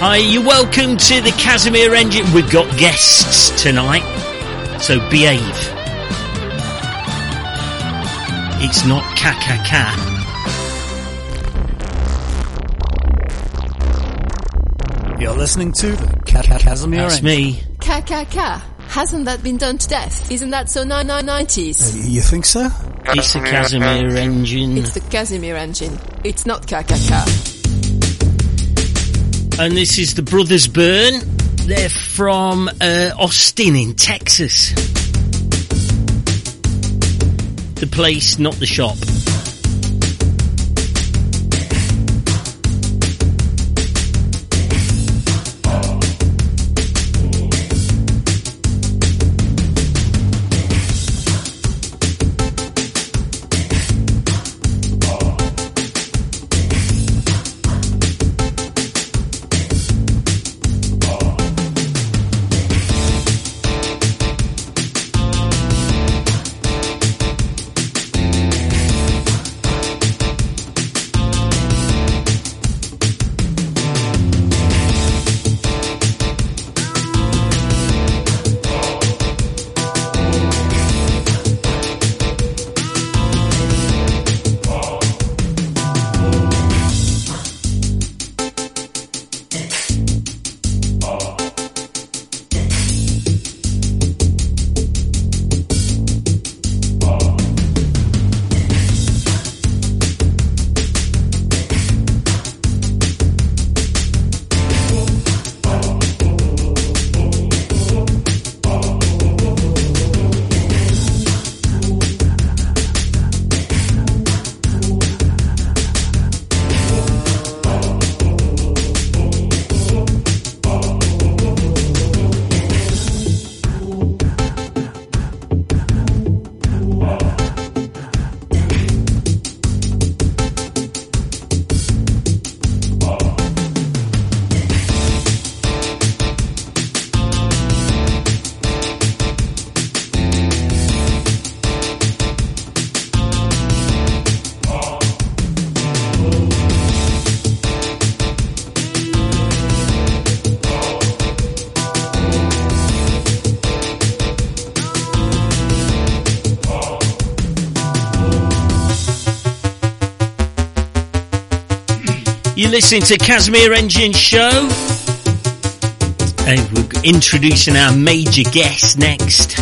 Hi, you're welcome to the Casimir Engine. We've got guests tonight, so behave. It's not ka ka ka. You're listening to the Cat Casimir That's Engine. me. Ka ka ka. Hasn't that been done to death? Isn't that so 1990s? Uh, you think so? It's the Casimir Engine. It's the Casimir engine. It's not ka ka ka. And this is the Brothers Burn. They're from uh, Austin in Texas. The place, not the shop. You're listening to Casimir Engine Show. And we're introducing our major guest next.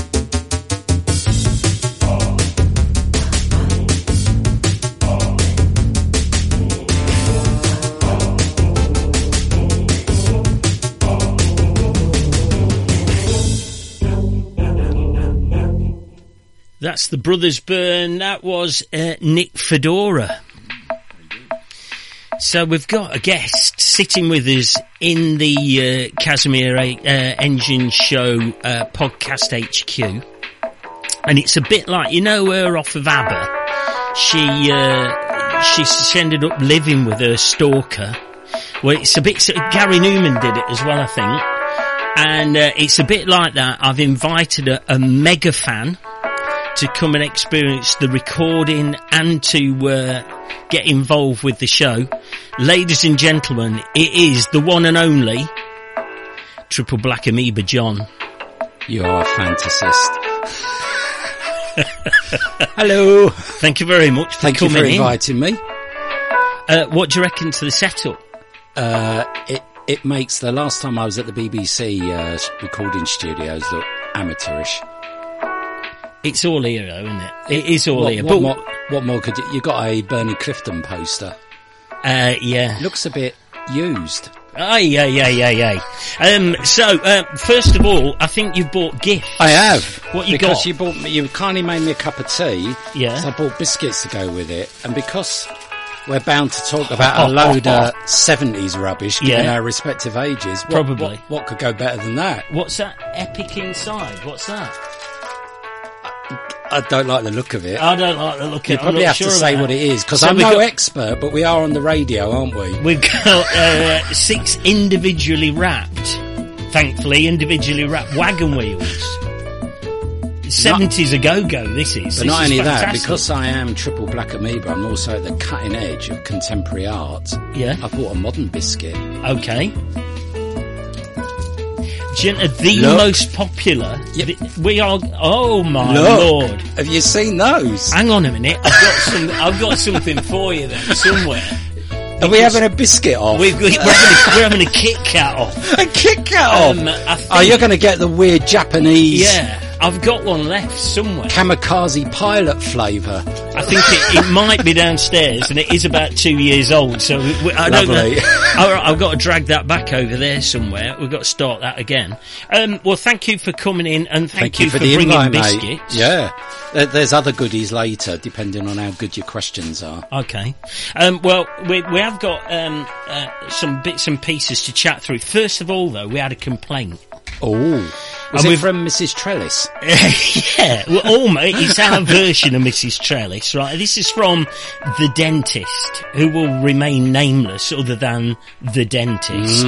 That's the Brothers Burn. That was uh, Nick Fedora. So we've got a guest sitting with us in the uh, Casimir uh, Engine Show uh, podcast HQ, and it's a bit like you know her off of ABBA. She uh, she ended up living with her stalker. Well, it's a bit Gary Numan did it as well, I think, and uh, it's a bit like that. I've invited a, a mega fan to come and experience the recording and to uh, get involved with the show. Ladies and gentlemen, it is the one and only Triple Black Amoeba John. You are a fantasist. Hello. Thank you very much for Thank you coming for in. inviting me. Uh, what do you reckon to the setup? Uh, it it makes the last time I was at the BBC uh, recording studios look amateurish. It's all here, though, isn't it? It is all What, here. what, but, more, what more could you, you got a Bernie Clifton poster? uh, yeah. Looks a bit used. Aye, aye, aye, aye, aye. Um, so, uh, first of all, I think you've bought gifts. I have. What you because got? you bought me, you kindly made me a cup of tea. Yeah. So I bought biscuits to go with it, and because we're bound to talk about a load of seventies rubbish, given Yeah. our respective ages, what, Probably. what, what could go better than that? What's that epic inside? What's that? I don't like the look of it. I don't like the look you of it. probably have sure to say what it is because So I'm no got- expert, but we are on the radio, aren't we? We've got uh, six individually wrapped, thankfully, individually wrapped wagon wheels. Seventies a go go. This is. But This not is only that, because I am triple black amoeba, I'm also at the cutting edge of contemporary art. Yeah. I bought a modern biscuit. Okay. Genta, the Look. most popular. Yep. the- we are. Oh my Look, lord! have you seen those? Hang on a minute. I've got some. I've got something for you then somewhere. Are we having a biscuit off? We've, we're, having a, we're having a Kit Kat off. a Kit Kat off. Um, think, oh, you're going to get the weird Japanese Yeah, I've got one left somewhere. kamikaze pilot flavour. I think it, it might be downstairs, and it is about two years old. So we, I don't Lovely. know. I, I've got to drag that back over there somewhere. We've got to start that again. Um, well, thank you for coming in, and thank, you, for, the bringing invite, mate. biscuits. Yeah, There- there's other goodies later, depending on how good your questions are. Okay. Um, well, we, we have got um, uh, some bits and pieces to chat through. First of all, though, we had a complaint. Oh, was And it from Mrs. Trellis? yeah, well, almost. It's our version of Mrs. Trellis, right? This is from the dentist, who will remain nameless other than the dentist.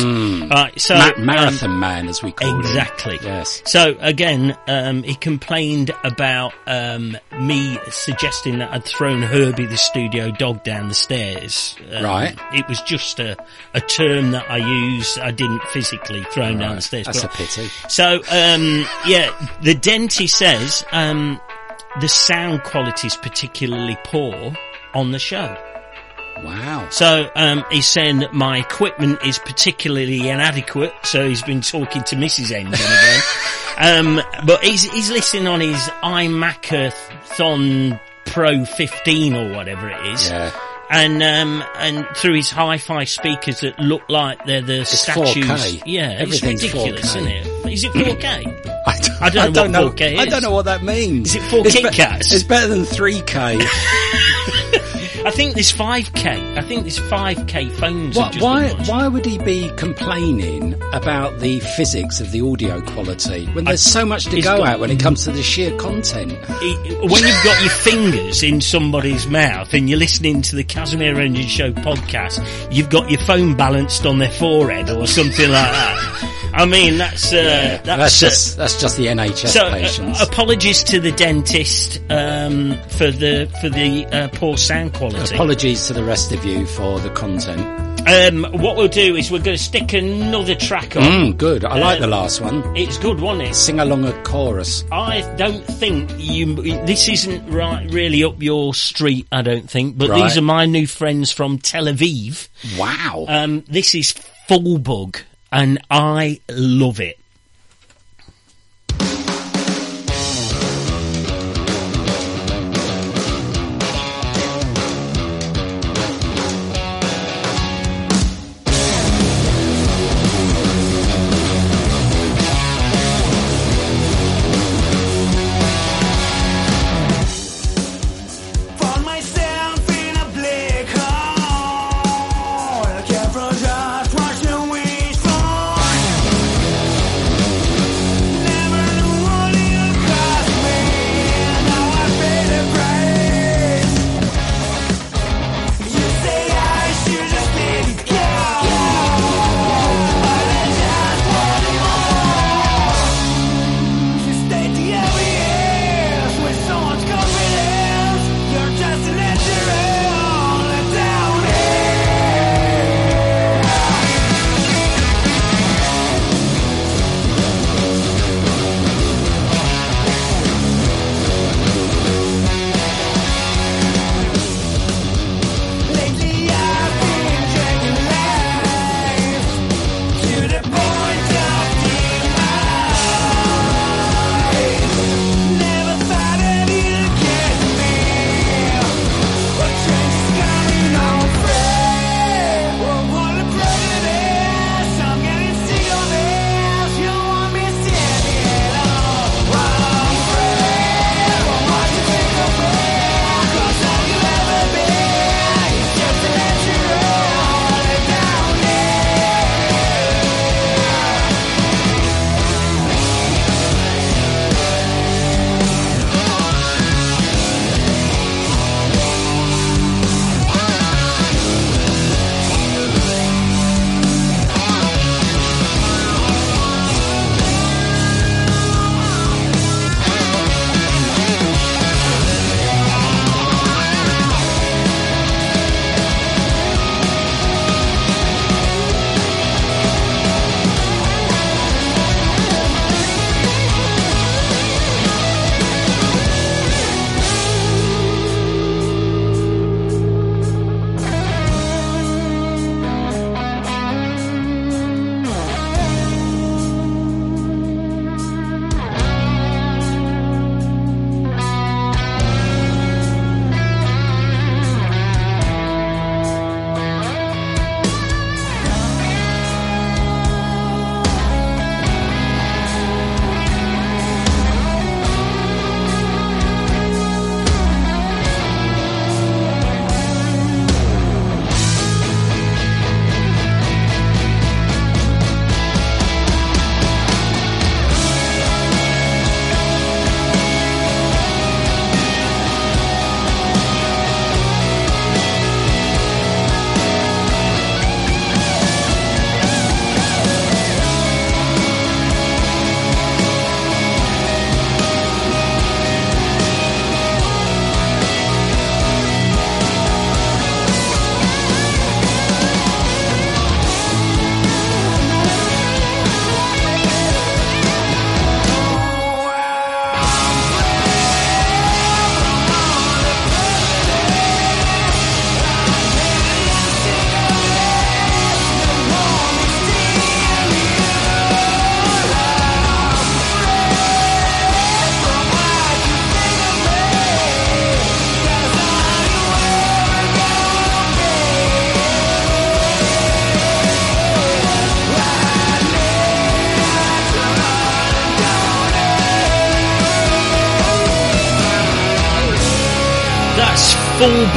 Right, so Ma- um, marathon man, as we call him. Exactly. Yes. So again, um, he complained about um, me suggesting that I'd thrown Herbie the studio dog down the stairs. Um, Right. It was just a, a term that I used. I didn't physically throw him down the stairs. That's a pity. so, um, yeah, the dentist says um, the sound quality is particularly poor on the show. Wow. So um, he's saying that my equipment is particularly inadequate. So he's been talking to Mrs. Engine again. um, but he's he's listening on his iMacathon Pro 15 or whatever it is. Yeah. And um, and through his hi-fi speakers that look like they're the statues. 4K. Yeah, Everything's it's ridiculous, 4K. isn't it? Is it 4K? I don't, I don't know what 4K I is. don't know what that means. Is it four It's Kit Kats? It's better than 3K. I think there's 5K. I think there's 5K phones. have Why, why, would he be complaining about the physics of the audio quality when there's so much to go got- at when it comes to the sheer content? it- when you've got your fingers in somebody's mouth and you're listening to the Casimir Engine Show podcast, you've got your phone balanced on their forehead or something like that. I mean, that's uh, that's, That's uh, just that's just the NHS so. uh, patients. apologies to the dentist um, for the for the uh, poor sound quality. Apologies to the rest of you for the content. um, what we'll do is we're going to stick another track on. Mm, good. I like Uh, the last one. It's good, wasn't it? Sing along a chorus. I don't think you. This isn't right, really up your street. I don't think. But Right. these are my new friends from Tel Aviv. Wow. Um, this is Fullbug, and I love it.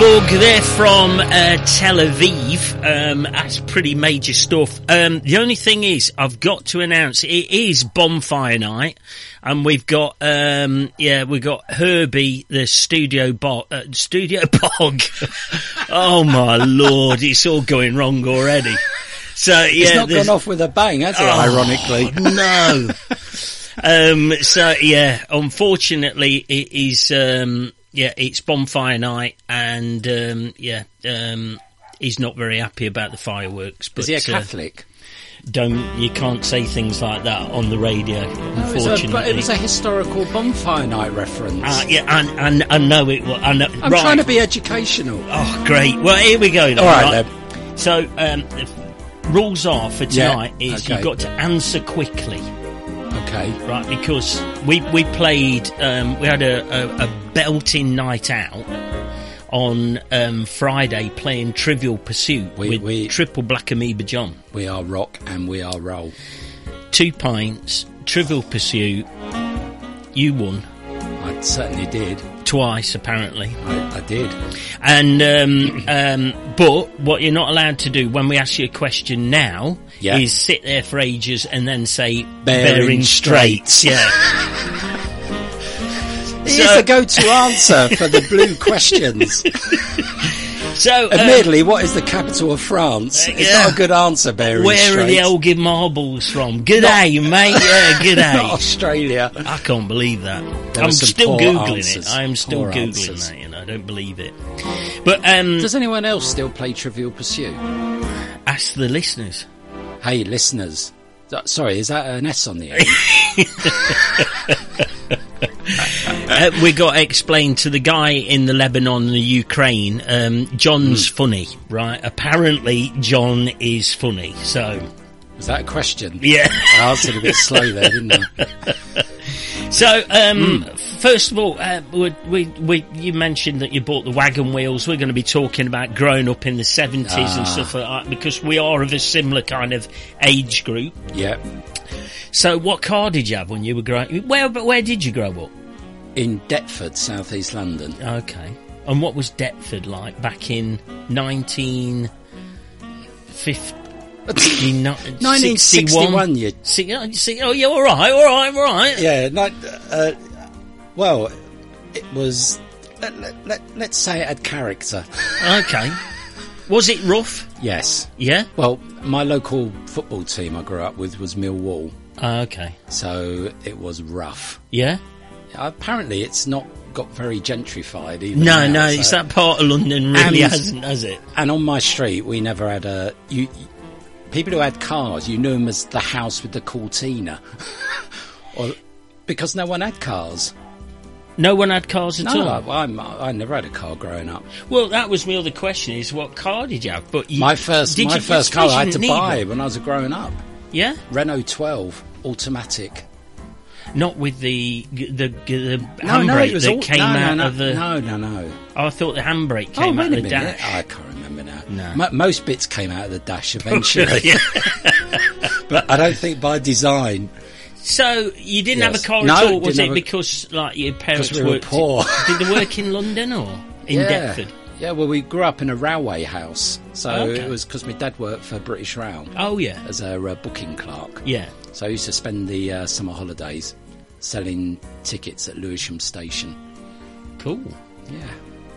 Fullbug. They're from uh, Tel Aviv. Um, that's pretty major stuff. Um, the only thing is, I've got to announce it is bonfire night, and we've got um, yeah, we've got Herbie, the studio bog, uh, studio bog. oh my lord, it's all going wrong already. So yeah, it's not there's- gone off with a bang, has it? Oh, ironically. no. um, so yeah, unfortunately, it is. Um, yeah, it's bonfire night, and um, yeah, um, he's not very happy about the fireworks. But Is he a uh, Catholic? don't you can't say things like that on the radio. No, it, a, unfortunately, but it was a historical bonfire night reference. Uh, yeah, I, I, I know it. I know. I'm right. trying to be educational. Oh, great. Well, here we go. Then, All right, then. So, um, rules are for Yeah, tonight is okay. you've got to answer quickly. Okay. right? Because we we played, um, we had a, a, a belting night out on um, Friday playing Trivial Pursuit We- with we- Triple Black Amoeba John. We are rock and we are roll. Two pints, Trivial Pursuit. You won I certainly did. Twice, apparently. I, I did. And um, um, but what you're not allowed to do when we ask you a question now Yeah. is sit there for ages and then say Bearing bearing straight. straight. Yeah. It's So- the go-to answer for the blue questions. So um, Admittedly, what is the capital of France? Uh, It's not a good answer, Bearing Where are the. Elgin marbles from? G'day, mate. Yeah, Not g'day. Australia. I can't believe that. There I'm still googling answers. it. I am still Poor googling answers. that. You know, I don't believe it. But um, Does anyone else still play Trivial Pursuit? ask the listeners. Hey, listeners. Sorry, is that an S on the end? Uh, we got to explain to the guy in the Lebanon and the Ukraine. Um, John's Hmm. funny, right? Apparently, John is funny. So Was that a question? yeah. I answered a bit slow there, didn't I? So, um, Hmm. first of all, uh, we, we, we, you mentioned that you bought the wagon wheels. We're going to be talking about growing up in the 70s Ah. and stuff like that because we are of a similar kind of age group. Yeah. So, what car did you have when you were growing Where, where did you grow up? In Deptford, South East London. Okay. And what was Deptford like back in 1959? 1961, you. See, uh, see, oh, yeah, all right, all right, all right. Yeah, no, uh, well, it was. Let, let, let, let's say it had character. Okay. Was it rough? Yes. Yeah. Well, my local football team I grew up with was Millwall, Ah, okay. so it was rough. Yeah. Apparently, it's not got very gentrified. Even No, now, no, so- it's that part of London really And- hasn't, has it? And on my street, we never had a. You, people who had cars, you knew them as the house with the Cortina, or because no one had cars. No one had cars at No, all. I, I'm, I never had a car growing up. Well, that was my other question: is what car did you have? But you, My first, my first car I had to buy one? when I was growing up. Yeah, Renault 12 automatic. Not with the the the, No, handbrake no, that all, came no, out of the. no, no, no. Oh, I thought the handbrake Oh, came out of the dash. I can't remember now. No. Mo- most bits came out of the dash eventually, but I don't think by design. So you didn't have a car No, at all, was it? a- Because like your parents we were worked? poor. Did they work in London or in yeah. Deptford? Yeah, well, we grew up in a railway house, so Okay. it was because my dad worked for British Rail Oh yeah, as a uh, booking clerk. yeah. So I used to spend the uh, summer holidays selling tickets at Lewisham Station. Cool. Yeah,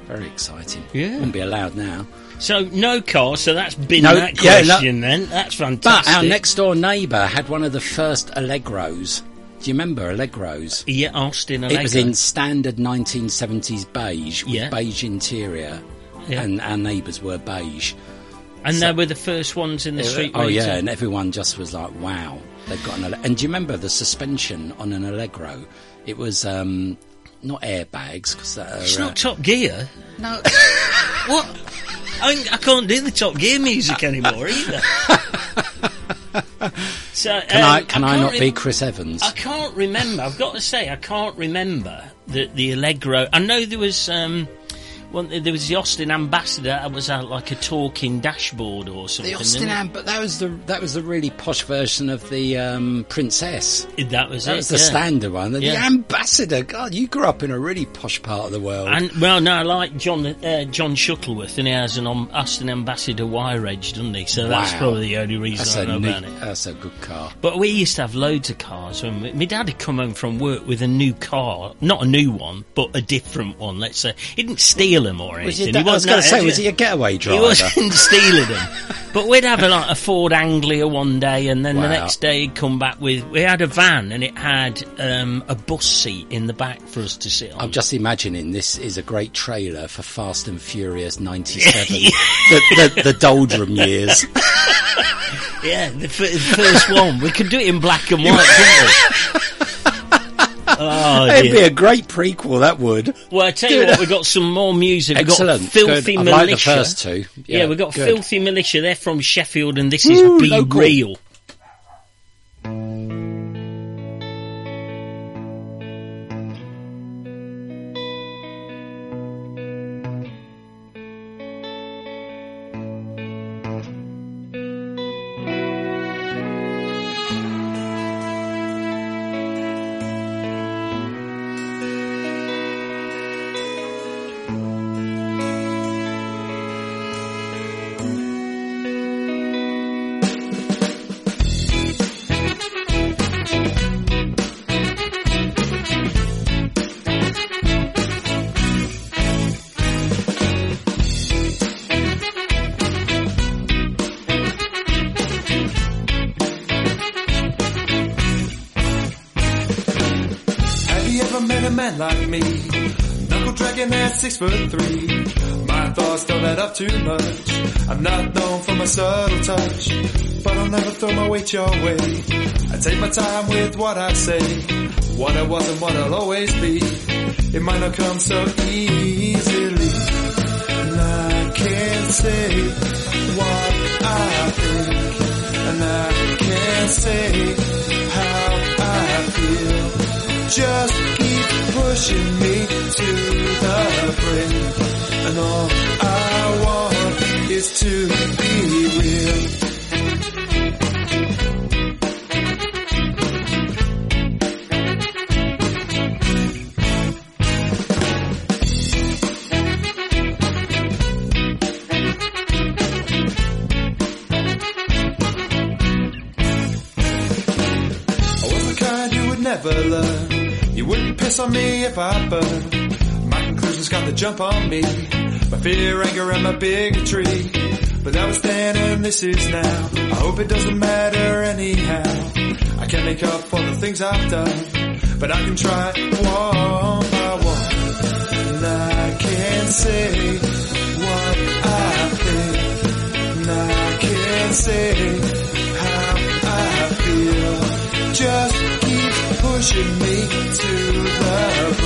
very exciting. Yeah. wouldn't be allowed now. So no car. So that's been No, that yeah, no- question then. That's fantastic. But our next door neighbour had one of the first Allegros. Do you remember Allegros? yeah, Austin It was in standard 1970s beige with Yeah. beige interior, Yeah. and our neighbours were beige. And they were the first ones in the street. oh yeah, and everyone just was like, "Wow, they've got an." Alle-. And do you remember the suspension on an Allegro? It was um, not airbags because that. It's uh, not Top Gear. no. What? I, I can't do the Top Gear music anymore either. so Can I? um, Can I, can't not rem- be Chris Evans? I can't remember. I've got to say, I can't remember the the Allegro. I know there was. Um, Well, there was the Austin Ambassador that was uh, like a talking dashboard or something. The Austin isn't? Am, but that was the that was the really posh version of the um, Princess. That was That it. was the yeah. standard one. The Yeah. ambassador. God, you grew up in a really posh part of the world. And well, no, like John uh, John Shuttleworth, and he has an um, Austin Ambassador wire edge, doesn't he? So that's Wow. probably the only reason that's I a know neat, about it. that's a good car. But we used to have loads of cars. When we, my dad had come home from work with a new car, not a new one, but a different one. Let's say he didn't steal them or Was anything. dad, I was going to say, was he a getaway driver? He wasn't stealing them. But we'd have a, like a Ford Anglia one day, and then the next day he'd come back with. We had a van, and it had um, a bus seat in the back for us to sit on. I'm just imagining this is a great trailer for Fast and Furious 97. the, the, the doldrum years. Yeah, the, f- the first one. We could do it in black and white, couldn't we? Oh, It'd be a great prequel, that would. Well, I tell you Dude, what, we've got some more music. We've Excellent. got Filthy Good. Militia. I like the first two. Yeah, we've got good. Filthy Militia. They're from Sheffield, and this is Woo, Be local. Real. Six foot three. My thoughts don't add up too much. I'm not known for my subtle touch, but I'll never throw my weight your way. I take my time with what I say. What I was and what I'll always be. It might not come so easily. And I can't say what I think. And I can't say how I feel. Just keep pushing me. And all I want is to be real. You wouldn't piss on me if I burned. My conclusions got the jump on me. My fear, anger, and my bigotry. But that was then and this is now. I hope it doesn't matter anyhow. I can't make up for the things I've done. But I can try one by one. And I can't say what I think. And I can't say how I feel. Just keep pushing me to the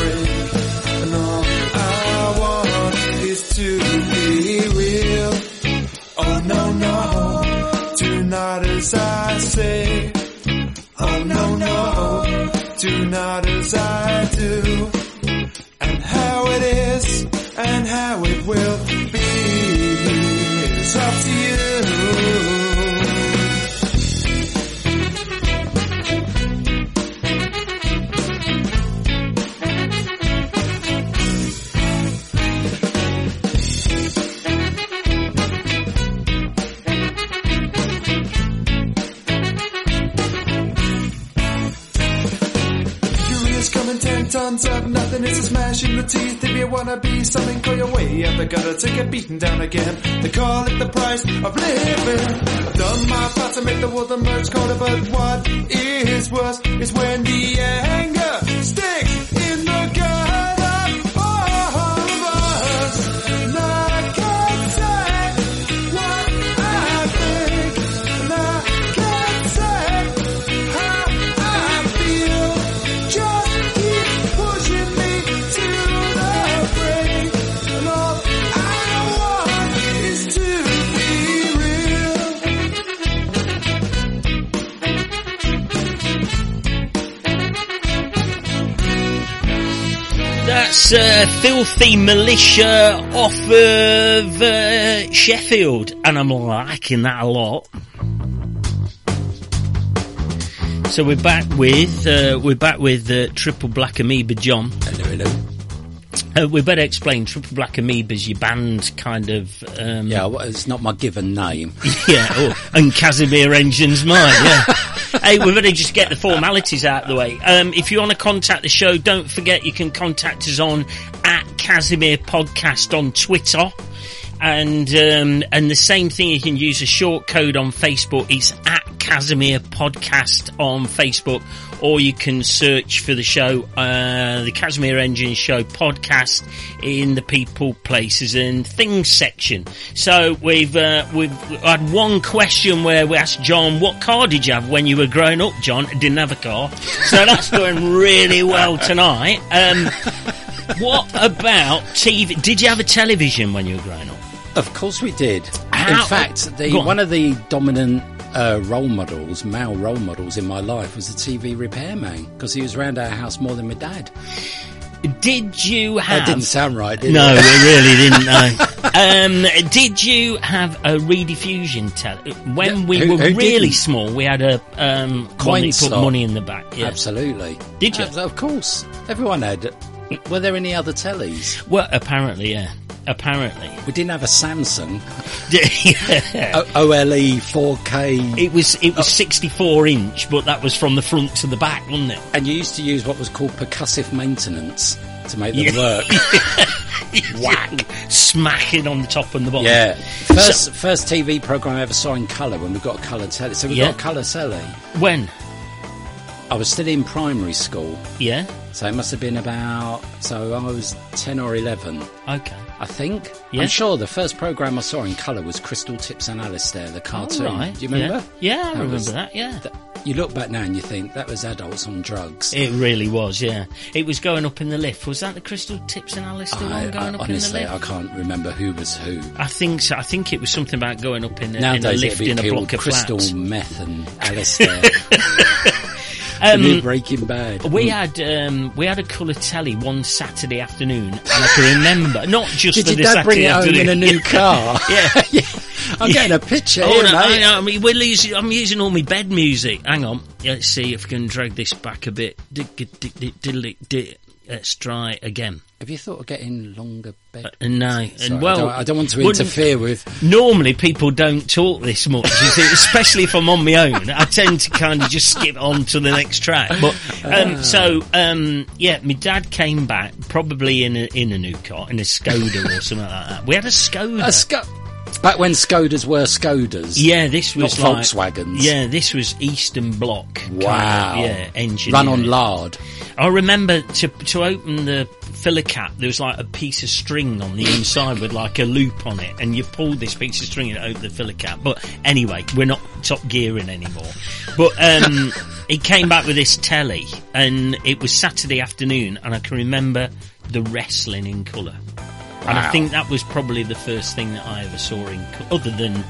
take down again. They call it the price of living. I've done my part to make the world emerge colder, but what uh, Filthy Militia off of uh, Sheffield, and I'm liking that a lot. So we're back with uh, we're back with uh, Triple Black Amoeba John. Hello, hello. Uh, we better explain Triple Black Amoeba's your band kind of um, Yeah, well, it's not my given name. yeah, oh, and Casimir Engine's mine, yeah. hey, we're better just get the formalities out of the way. Um, if you want to contact the show, don't forget you can contact us on at Casimir Podcast on Twitter. And um, and the same thing, you can use a short code on Facebook. It's at Casimir Podcast on Facebook, or you can search for the show, uh, the Casimir Engine Show podcast in the people, places, and things section. So we've uh, we've had one question where we asked John, "What car did you have when you were growing up?" John didn't have a car, so that's going really well tonight. Um, what about TV? Did you have a television when you were growing up? Of course we did. How- In fact, the, on. one of the dominant uh, role models, male role models in my life was a TV repairman because he was around our house more than my dad. Did you have? That didn't sound right, did No, it? we really didn't know. um, did you have a rediffusion tele? When Yeah, we who- were who really didn't? small, we had a um, Coin put money in the back. Yeah. Absolutely. Did you? Abs- Of course. Everyone had. Were there any other tellies? Well, apparently, yeah. Apparently, We didn't have a Samsung. yeah. O- OLE 4K. It was it Oh. was 64 inch, but that was from the front to the back, wasn't it? And you used to use what was called percussive maintenance to make them work. Whack, smacking on the top and the bottom. Yeah. First first TV program I ever saw in colour when we got a colour telly. So we Yeah. got a colour telly. When? I was still in primary school, Yeah. so it must have been about. So I was ten or eleven, Okay. I think. Yeah. I'm sure the first program I saw in colour was Crystal Tipps and Alistair, the cartoon. All right. Do you remember? Yeah, yeah I remember was- that. Yeah. That- you look back now and you think that was adults on drugs. It really was, yeah. It was going up in the lift. Was that the Crystal Tipps and Alistair I, one going I- up honestly, in the lift? Honestly I can't remember who was who. I think so. I think it was something about going up in, a, in a lift in a block of Crystal flats. Meth and Alistair. Um, new Breaking Bad. we had um, we had a colour telly one Saturday afternoon, and I can remember not just Did for your dad Saturday bring it home afternoon. in a new car? yeah. yeah. I'm getting a picture Oh, here, no, I, mate. know, I mean, we're using, I'm using all my bed music. Hang on. Let's see if we can drag this back a bit. Let's try again. Have you thought of getting longer bed? Uh, no. Sorry, and well, I, don't, I don't want to interfere with. Normally, people don't talk this much, you see, especially if I'm on my own. I tend to kind of just skip on to the next track. But um, so, um, yeah, my dad came back probably in a in a new car, in a Skoda or something like that. We had a Skoda. A Sco- Back when Skodas were Skodas. yeah, this was Not like Volkswagens. Yeah, this was Eastern Bloc. kind of, Wow. yeah, engine. Run on lard. I remember to to open the filler cap, there was like a piece of string on the inside with like a loop on it, and you pulled this piece of string and it opened the filler cap. But anyway, we're not top gearing anymore. But um, he came back with this telly, and it was Saturday afternoon, and I can remember the wrestling in colour. And I think that was probably the first thing that I ever saw in, other than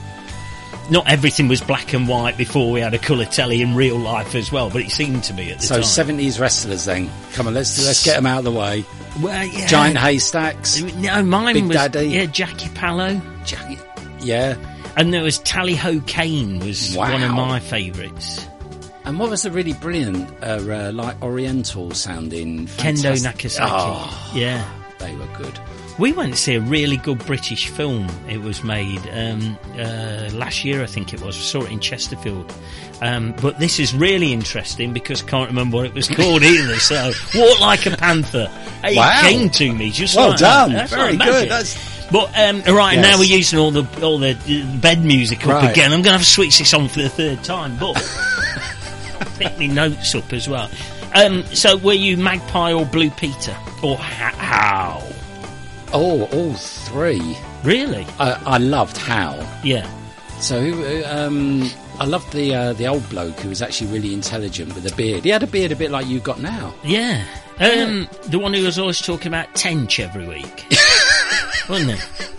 not everything was black and white before we had a colour telly in real life as well, but it seemed to be at the time. So seventies wrestlers then. Come on, let's let's get them out of the way. Well, yeah. Giant haystacks. No, mine Big was Daddy. yeah Jackie Pallo, Jackie- Yeah. and there was Tally Ho Kaye was Wow. one of my favourites. And what was the really brilliant, uh, uh, like Oriental sounding? Kendo fantastic- Nagasaki. Oh, Yeah, they were good. We went to see a really good British film. It was made um, uh, last year, I think it was. We saw it in Chesterfield. Um, but this is really interesting because I can't remember what it was called either. So, Walk Like a Panther. It Wow. came to me just Well like done. That. Very like good. That's- But um, right Yes. now we're using all the all the uh, bed music up Right. again. I'm going to have to switch this on for the third time, but pick me notes up as well. Um, so were you Magpie or Blue Peter or ha- how? Oh, all three. Really? I, I loved How. Yeah. So who? Um, I loved the uh, the old bloke who was actually really intelligent with a beard. He had a beard a bit like you got now. Yeah. Um, the one who was always talking about Tench every week, wasn't it?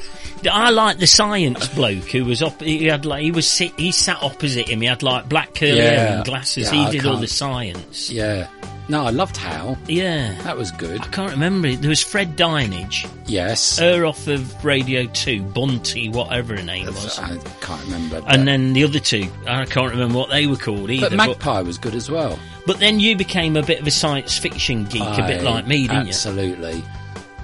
I like the science bloke who was up. He had like he was sit, he sat opposite him. He had like black curly hair and glasses. Yeah, he did all the science. Yeah. No, I loved How. Yeah. That was good. I can't remember it. There was Fred Dinenage, Yes. her off of Radio 2, Bunty, whatever her name was. I can't remember. And then the other two, I can't remember what they were called either. but Magpie was good as well. but then you became a bit of a science fiction geek, a bit like me, didn't you? Absolutely.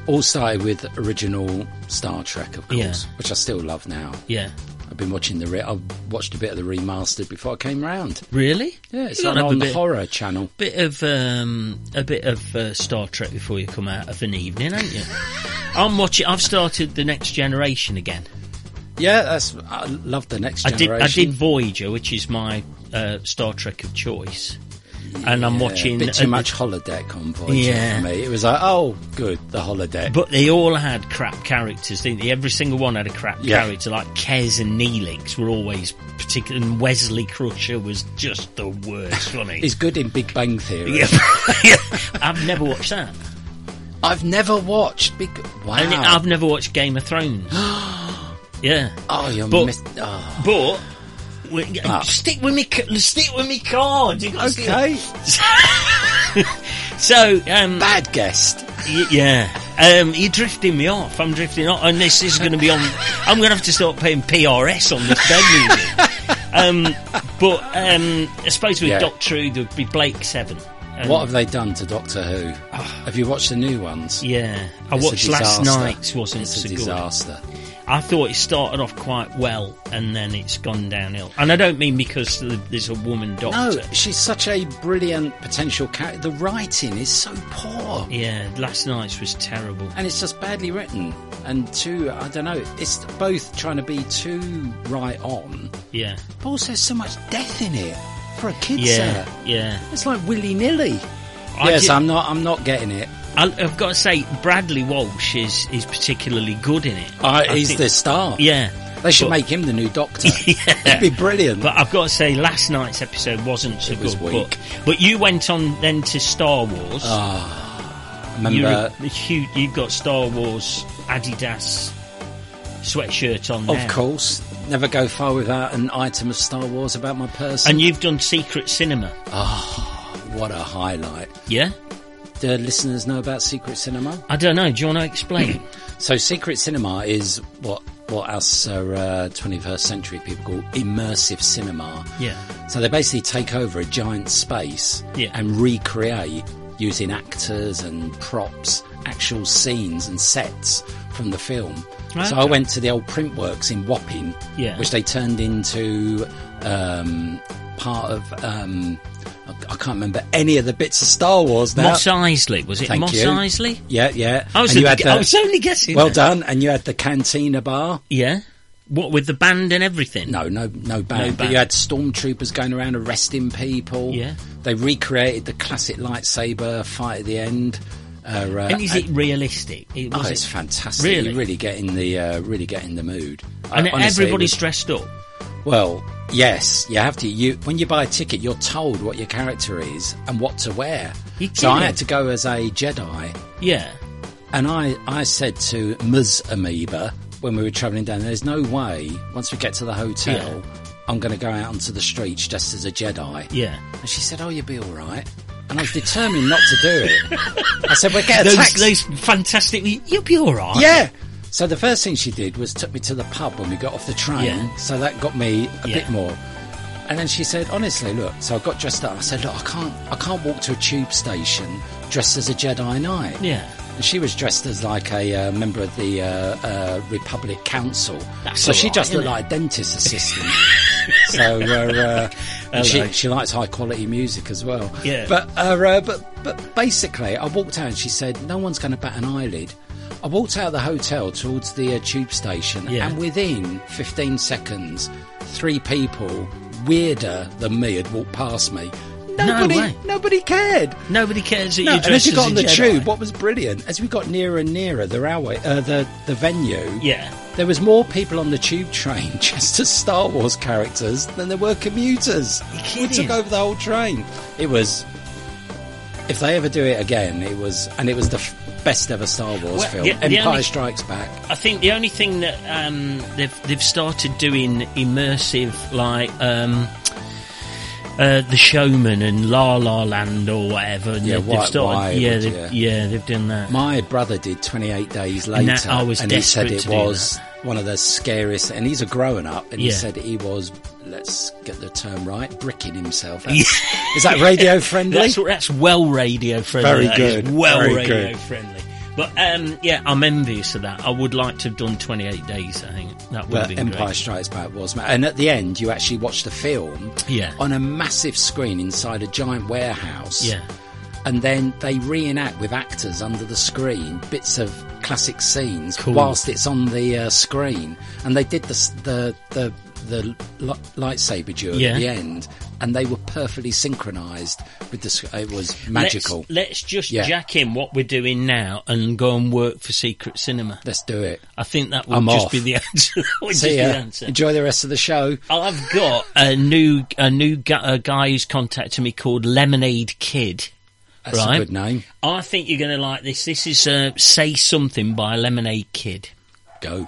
All started with original Star Trek, of course, Yeah. which I still love now. Yeah. I've been watching the. Re- I watched a bit of the remastered before I came round. Really? Yeah, it's on, on the bit- horror channel. bit of um, a bit of uh, Star Trek before you come out of an evening, ain't you? I'm watching. I've started the Next Generation again. Yeah, that's. I love the next I did. generation. I did Voyager, which is my uh, Star Trek of choice, and I'm watching. a bit too uh, much holodeck on Voyager Yeah. for me. It was like, oh, good, the holodeck. But they all had crap characters, didn't they? Every single one had a crap Yeah. character. Like Kes and Neelix were always particular, and Wesley Crusher was just the worst. Funny. He's good in Big Bang Theory. yeah. I've never watched that. I've never watched Big. Wow. And I've never watched Game of Thrones. yeah. oh, you're But- miss- oh. But we, Ah. stick with me. Stick with me cards. You gotta stick- Okay. So um, Bad guest. y- yeah, um, you're drifting me off. I'm drifting off, and this is going to be on. I'm going to have to start paying PRS on this bed music. um, but um, I suppose with Yeah. Doctor Who, there'd be Blake Seven. And- What have they done to Doctor Who? have you watched the new ones? Yeah, I It's a watched last disaster. night's. wasn't It's so a good. I thought it started off quite well, and then it's gone downhill. And I don't mean because there's a woman doctor. No, she's such a brilliant potential character. The writing is so poor. Yeah, last night's was terrible. And it's just badly written. And too, I don't know, it's both trying to be too right on, Yeah, but also so much death in it for a kid's yeah, set. yeah. It's like willy nilly. Yes, did- I'm not. I'm not getting it. I've got to say, Bradley Walsh is, is particularly good in it. Uh, I he's think- the star. Yeah. They should but- make him the new Doctor. Yeah. It'd be brilliant. But I've got to say, last night's episode wasn't so It was good. weak. But, but you went on then to Star Wars. Remember, You're a, a huge, you've got Star Wars Adidas sweatshirt on of course, never go far without an item of Star Wars about my person. And you've done Secret Cinema. what a highlight! Yeah? Do listeners know about Secret Cinema? I don't know. Do you want to explain? So, Secret Cinema is what what us uh, 21st century people call immersive cinema. yeah. So they basically take over a giant space Yeah. and recreate using actors and props, actual scenes and sets from the film. So I went to the old print works in Wapping, Yeah. which they turned into um, part of. Um, I, can't remember any of the bits of Star Wars now. Mos Eisley. Was it Thank Moss you. Isley? Yeah, yeah. I was, only- had I the- was only guessing. well that. done. And you had the Cantina bar. Yeah. What, with the band and everything? No, no, no band. But band. you had stormtroopers going around arresting people. Yeah. They recreated the classic lightsaber fight at the end. Uh, uh, And is it realistic? It, Oh, it's it- fantastic! Really? You really get in the uh, really get in the mood. And honestly, everybody's was- dressed up. Well, yes, you have to. You when you buy a ticket, you're told what your character is and what to wear. You So I had to go as a Jedi, Yeah. and I I said to Ms. Amoeba when we were travelling down, "There's no way once we get to the hotel, I'm going to go out onto the streets just as a Jedi." Yeah. And she said, "Oh, you'll be all right." And I was determined not to do it. I said, "Well, get a Those, taxi." those fantastic. You'll be all right. Yeah. So the first thing she did was took me to the pub when we got off the train. Yeah. So that got me a Yeah. bit more. And then she said, honestly, look. So I got dressed up. I said, look, I can't, I can't walk to a tube station dressed as a Jedi Knight. Yeah. And she was dressed as like a uh, member of the uh, uh, Republic Council. That's so she right, just looked it? like a dentist assistant. so uh, uh, she she likes high quality music as well. Yeah. But uh, uh, but but basically, I walked out and she said, "No one's going to bat an eyelid." I walked out of the hotel towards the uh, tube station, Yeah. and within 15 seconds, three people weirder than me had walked past me. Nobody, way. nobody cared. Nobody cares that No, you're and as you got on the Jedi. tube, what was brilliant, as we got nearer and nearer the railway, uh, the the venue, Yeah. there was more people on the tube train just as Star Wars characters than there were commuters. We took over the whole train. It was. If they ever do it again, it was, and it was the f- best ever Star Wars Well, film. the- the Empire only- Strikes Back. I think the only thing that um, they've they've started doing immersive like um, uh, The Showman and La La Land or whatever. And Yeah, they've White started, yeah, yeah. they've, yeah, they've done that. My brother did 28 days And later, that- I was and he said it was one of the scariest. And he's a growing up, and he said he was. Let's get the term right. Bricking himself. That's- Is that radio friendly? That's that's well radio friendly. Very that is good, Well very radio good. friendly. But um, yeah, I'm envious of that. I would like to have done 28 days. I think that would have But Empire great. Strikes Back was, and at the end, you actually watched the film Yeah. on a massive screen inside a giant warehouse. Yeah. and then they reenact with actors under the screen bits of classic scenes Cool. whilst it's on the uh, screen. And they did the the the, the li- lightsaber duel Yeah. at the end, and they were perfectly synchronised with the. It was magical. Let's, let's just Yeah. jack in what we're doing now and go and work for Secret Cinema. Let's do it. I think that would I'm just off. be the answer. See be ya. the answer. Enjoy the rest of the show. I've got a new a new gu- a guy who's contacted me called Lemonade Kid. That's right? a good name. I think you're going to like this. This is uh, "Say Something" by Lemonade Kid. Go.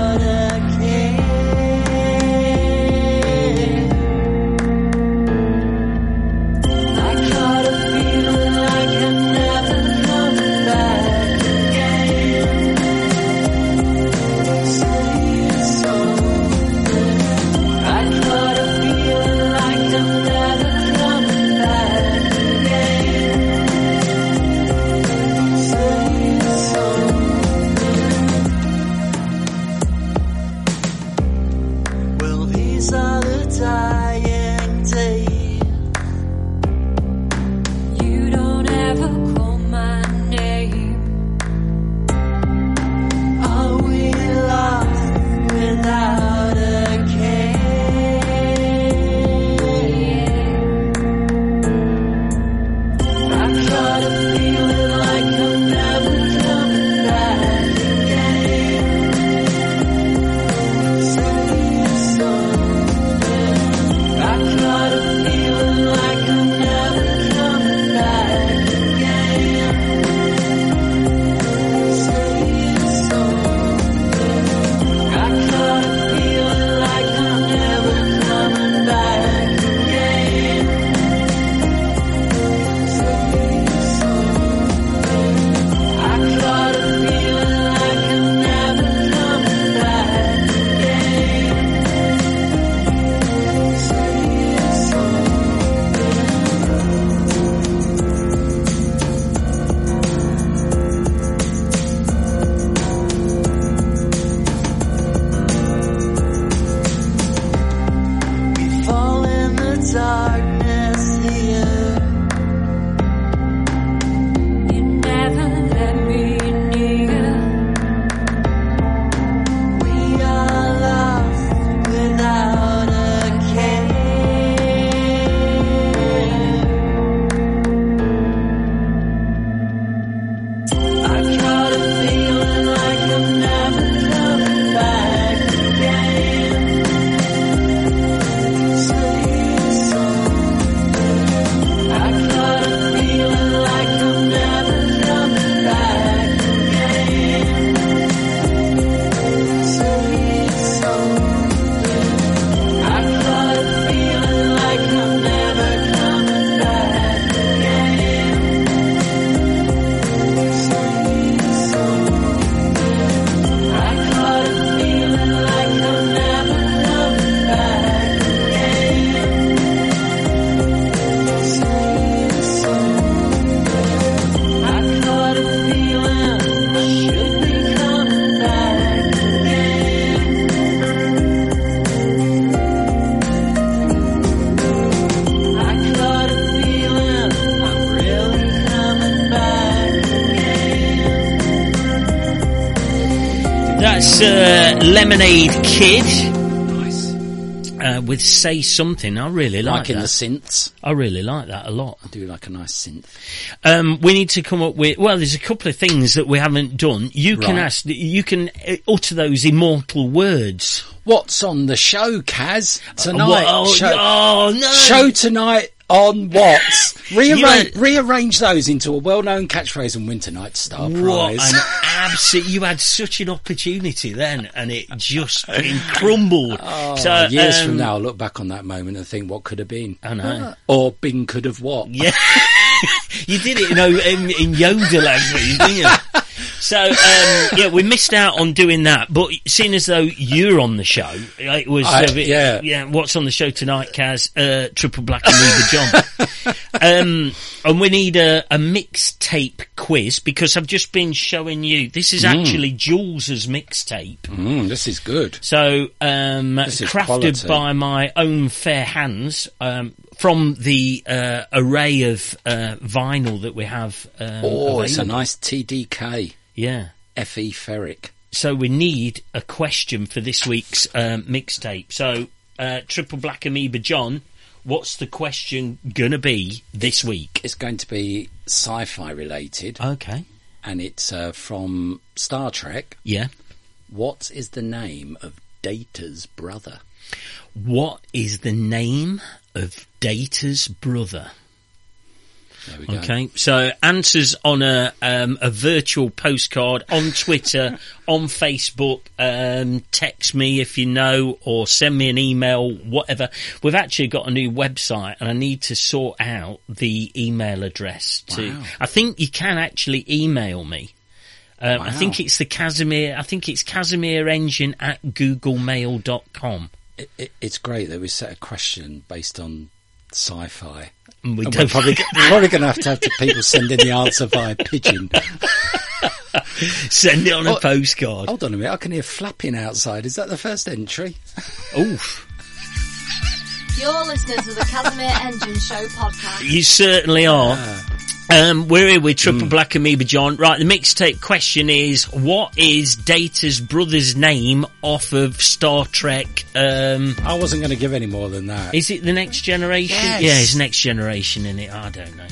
Lemonade Kid Nice. uh, with Say Something. I really like Liking that. the synths. I really like that a lot. I do like a nice synth. Um, we need to come up with. Well, there's a couple of things that we haven't done. You can Right. ask. You can uh, utter those immortal words What's on the show, Kaz? Tonight. What- oh, show, oh, no! show tonight on what? Rearrange, You- rearrange those into a well-known catchphrase and win tonight's star What prize. an absolute! You had such an opportunity then, and it just crumbled. Oh, so years um, from now, I'll look back on that moment and think, what could have been? I know. Or been could have what? Yeah, you did it, you know, in, in Yoda language, didn't you? So um, yeah, we missed out on doing that. But seeing as though you're on the show, it was I- bit, yeah. yeah. What's on the show tonight, Kaz? Uh, Triple Black Amoeba John. Um, and we need a, a mixtape quiz because I've just been showing you. This is actually Jules's mixtape. Mm, this is good. So, um, This is crafted quality. by my own fair hands, um, from the, uh, array of, uh, vinyl that we have, um, Oh, it's a available. nice TDK Yeah. FE Ferric. So we need a question for this week's, um, mixtape. So, uh, Triple Black Amoeba John, what's the question gonna be this week? It's going to be sci-fi related, Okay. and it's uh, from Star Trek. Yeah. What is the name of Data's brother? What is the name of Data's brother? There we go. Okay, so answers on a um, a virtual postcard on Twitter, on Facebook. Um, text me if you know, or send me an email, whatever. We've actually got a new website, and I need to sort out the email address. To Wow. I think you can actually email me. Um, I think it's the Casimir. I think it's Casimir Engine at googlemail.com. It, it, it's great that we set a question based on sci-fi. And we And don't we're probably, probably going to have to have the people send in the answer via pigeon. send it on a Oh, postcard. Hold on a minute, I can hear flapping outside. Is that the first entry? Oof. You're listening to the Casimir Engine Show podcast. You certainly are. Ah. Um, we're here with. Triple Black Amoeba John. Right, the mixtape question is, what is Data's brother's name off of Star Trek? Um, I wasn't going to give any more than that. is it the Next Generation? Yes. Yeah, it's Next Generation in it. I don't know.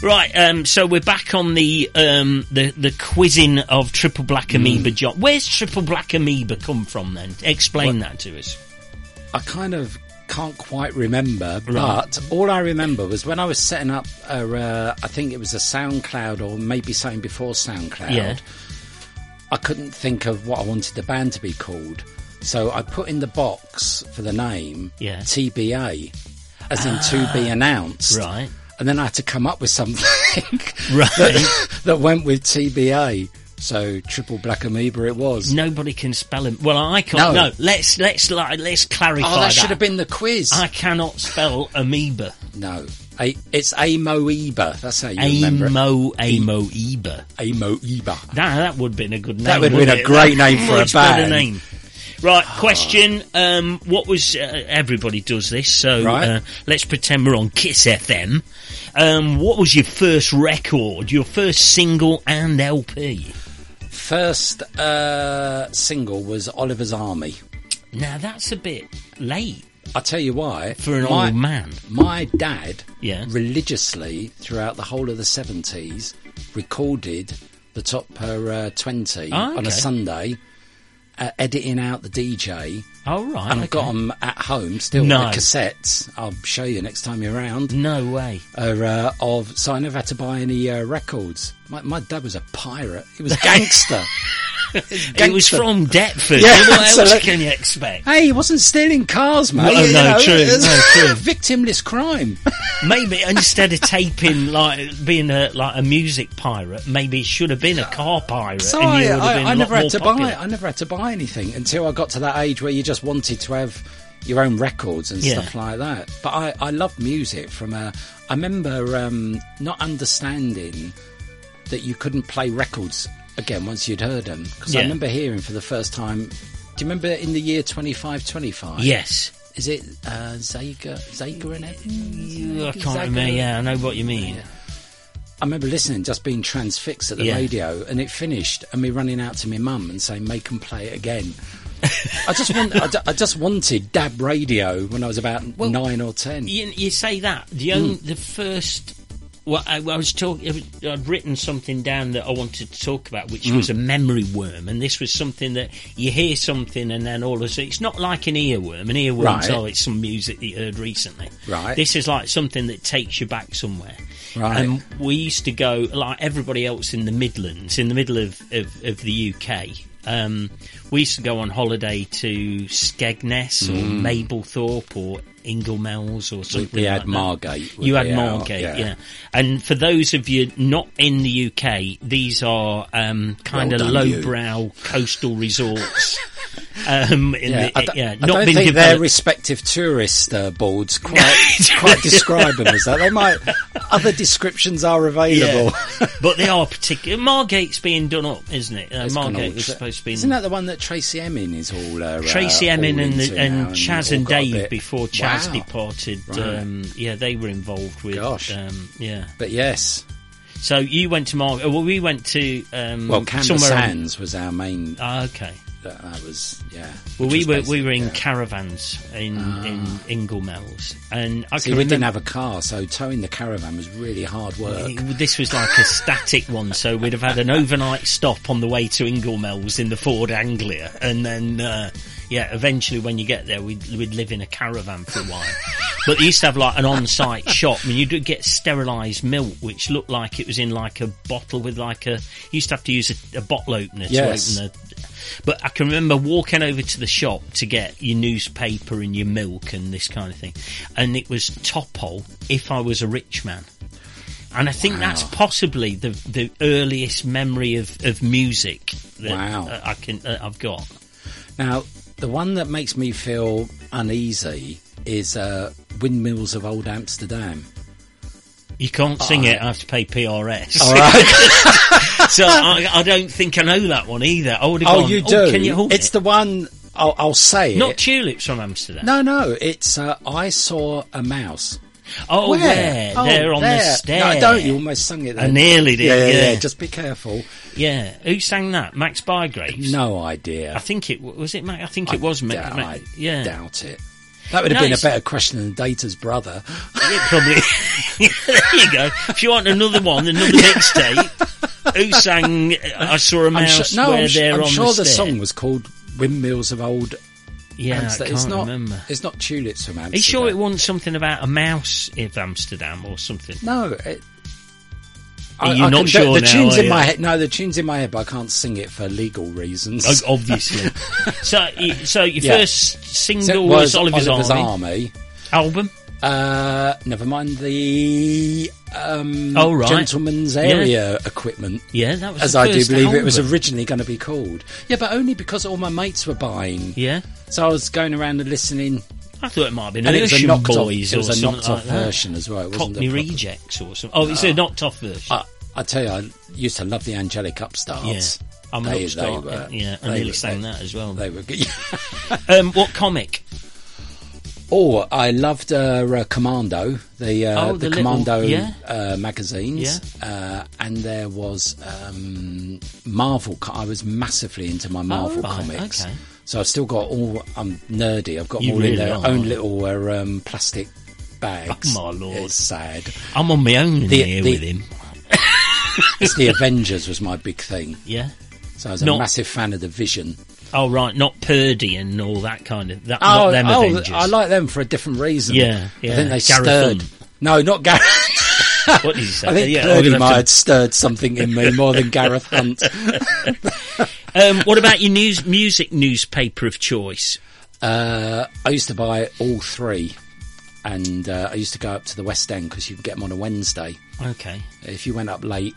Right, um, so we're back on the um, the the quizzing of Triple Black Hmm. Amoeba John. Where's Triple Black Amoeba come from then? Explain that to us. I kind of can't quite remember, Right. but all I remember was when I was setting up a, uh, I think it was a SoundCloud or maybe something before SoundCloud. Yeah. I couldn't think of what I wanted the band to be called. So I put in the box for the name Yeah. TBA, as in to be announced. Right. And then I had to come up with something Right. that, that went with TBA. So triple black amoeba it was. Nobody can spell him. Well, I can't. No. No, let's let's let's clarify oh, that, should have been the quiz. I cannot spell amoeba. No, a, it's Amoeba. That's how you remember it. Amo Amoeba. Amoeba. That that would have been a good name. That would have been a great That- name for a band. name. Right, question. Um, what was uh, everybody does this? So Right. uh, let's pretend we're on Kiss FM. Um, what was your first record? Your first single and LP? First uh, single was Oliver's Army. Now that's a bit late I'll tell you why. for an my, old man. My dad, Yeah. religiously throughout the whole of the seventies, recorded the top per uh, twenty Oh, on okay. a Sunday, uh, editing out the DJ, Oh right, and I've got them at home still. No. The cassettes. I'll show you next time you're around. No way. are, uh, of so I never had to buy any uh, records. My, my dad was a pirate. He was a gangster. It was from Deptford. Yeah, what else absolutely. can you expect? hey, he wasn't stealing cars, mate. No, no, know, true, no, true. Victimless crime. Maybe instead of taping like being a like a music pirate, maybe it should have been a car pirate. So and I, you I, been I a never had to popular. buy. I never had to buy anything until I got to that age where you just wanted to have your own records and Yeah. stuff like that. But I, I love music from a. I remember um, not understanding that you couldn't play records again once you'd heard them because I remember hearing for the first time. Do you remember in the year twenty five twenty five? Yes, Is it uh, Zager Zager in it? I can't remember. Yeah, I know what you mean. I remember listening, just being transfixed at the Yeah. radio, and it finished, and me running out to my mum and saying, "Make 'em play it again." I just want, I, just wanted DAB radio when I was about Well, nine or ten. You, you say that the only, the first. Well, I, I was talking. I'd written something down that I wanted to talk about, which was a memory worm, and this was something that you hear something, and then all of a sudden, it's not like an earworm. An earworm, Right. oh, it's some music that you heard recently. Right. This is like something that takes you back somewhere. Right. And we used to go like everybody else in the Midlands, in the middle of of, of the UK. Um, we used to go on holiday to Skegness or Mablethorpe or Ingoldmells or something. Mm. we had like. Margate You had Margate, yeah. yeah. And for those of you not in the UK, these are um, kind Well of done, you. lowbrow coastal resorts. um, in Yeah, the, yeah, I don't think their respective tourist uh, boards quite quite describe them as that. They might other descriptions are available. Yeah. but they are particular. Margate's being done up, isn't it? Uh, Margate was supposed to be. Isn't that the one that Tracey Emin is all? Uh, Tracey uh, Emin and, the, and now Chas and Dave before Chas Wow. departed. Right. Um, yeah, they were involved with. Gosh. Um, yeah. But yes, So you went to Margate. Well, we went to um, well, on- Sands was our main. Ah, okay. That, that was yeah. Well, we were we were in yeah. caravans in in Ingoldmells, and I See, we remember didn't have a car, so towing the caravan was really hard work. this was like a static one, so we'd have had an overnight stop on the way to Ingoldmells in the Ford Anglia, and then uh, yeah, eventually when you get there, we'd, we'd live in a caravan for a while. but they used to have like an on-site shop. I mean, you would get sterilised milk, which looked like it was in like a bottle with like a. You used to have to use a, a bottle opener Yes. to open the. But I can remember walking over to the shop to get your newspaper and your milk and this kind of thing, and it was Topol. If I was a rich man. And I think that's possibly the the earliest memory of, of music that Wow. uh, I can uh, I've got. Now, the one that makes me feel uneasy is uh, Windmills of Old Amsterdam. You can't sing it. I have to pay PRS. All right. so I, I don't think I know that one either. I would have oh, gone, you do. Can you hold it's it? the one. I'll, I'll say Not it. tulips from Amsterdam. no, no. It's uh, I saw a mouse. Oh, Where? there, Oh, there on the there. stair. No, I don't. You almost sung it. I nearly did, Yeah, yeah, yeah. yeah. Just be careful. Yeah, who sang that? Max Bygraves. No idea. I think it was it. Max? I think it was Max. doubt, Ma- I yeah, doubt it. That would have No, been a better question than Data's brother. It probably. there you go. If you want another one, another mixtape. Who sang uh, "I Saw a I'm Mouse" sure, no, I'm, they're I'm on sure the, the song was called "Windmills of Old." Yeah, Amsterdam. I it's not. remember. It's not tulips from Amsterdam. Are you sure it wasn't something about a mouse in Amsterdam or something? No. It, Are you can not do- sure The now, tunes in my head. No, the tunes in my head, but I can't sing it for legal reasons. Oh, obviously. so, so your Yeah. first So single it was, Oliver's, Army. Army. album. Uh, never mind the um, Oh, right. gentleman's area equipment. Yeah, that was As I do believe it was originally going to be called. Yeah, but only because all my mates were buying. Yeah, So I was going around and listening, I thought it might have been and it was a Ocean knocked off. Boys It was or a something knocked off like that. version as well. It wasn't Cockney Rejects or something. Oh, it's a knocked off version. I, I tell you, I used to love the Angelic Upstarts. yeah, I'm an They- upstart. they were- yeah, I nearly sang they- that as well. They were good. Um, what comic? Oh, I loved uh, uh, Commando, the uh, Oh, the, the little- Commando yeah. uh, magazines, uh, and there was um, Marvel. I was massively into my Marvel right, comics, okay. so I've still got all. I'm nerdy. I've got You all really in their are, own little uh, um, plastic bags. Oh, my lord. it's sad. I'm on my own The- here the- with him. It's the Avengers was my big thing, Yeah. so I was a massive fan of the Vision. Oh right, not Purdey and all that kind of that. Oh, not them oh, Avengers. I like them for a different reason. Yeah, I think they Gareth stirred. No, not Gareth. What did you say? I think Yeah, Purdey might have have stirred something in me more than Gareth Hunt. um, what about your news music newspaper of choice? Uh, I used to buy all three, and uh, I used to go up to the West End because you could get them on a Wednesday. Okay, If you went up late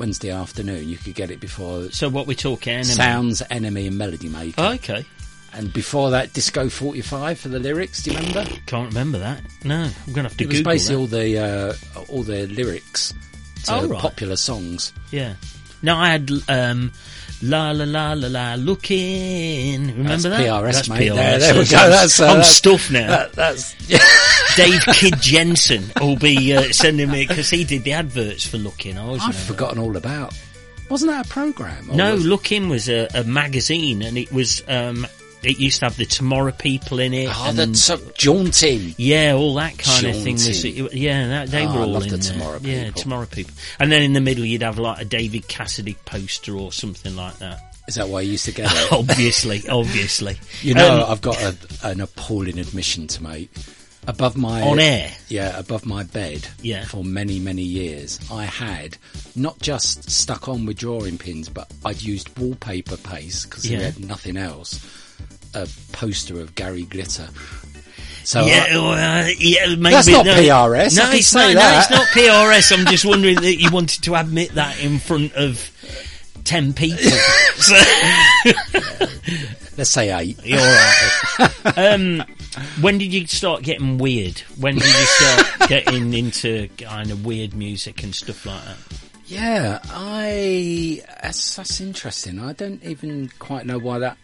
Wednesday afternoon, you could get it before so what we're talking? NME? Sounds, NME, and Melody Maker. Oh, okay, And before that, Disco 45 for the lyrics. Do you remember? can't remember that. No, I'm gonna have to It was Google basically that. all the uh, all the lyrics to Oh, right. popular songs. Yeah. No, I had um, La la la la la, Look-in. Remember That's that? PRS, That's mate. PRS. There- there we go. That's, uh, I'm that's- stuffed now. That, that's Dave Kid Jensen will be uh, sending me because he did the adverts for Look-in. I always I've forgotten all about. Wasn't that a program? No, was- Look-in was a, a magazine, and it was. Um, it used to have the Tomorrow people in it. Oh, and, that's so jaunting. yeah, all that kind of thing. Was, yeah, that, they Oh, were I all love in the there. Tomorrow Yeah, People. Tomorrow people. And then in the middle, you'd have like a David Cassidy poster or something like that. Is that why you used to get it? obviously, obviously. You know, Um, I've got a, an appalling admission to make. Above my On air? yeah, above my bed, Yeah. for many many years, I had not just stuck on with drawing pins, but I'd used wallpaper paste because Yeah. we had nothing else. A poster of Gary Glitter. So yeah, I- well, uh, yeah, maybe That's not no, PRS, No, it's not. No, it's not PRS. I'm just wondering that you wanted to admit that in front of ten people. so, let's say eight. you're right. um, when did you start getting weird? When did you start getting into kind of weird music and stuff like that? Yeah, I. That's, that's interesting. I don't even quite know why that.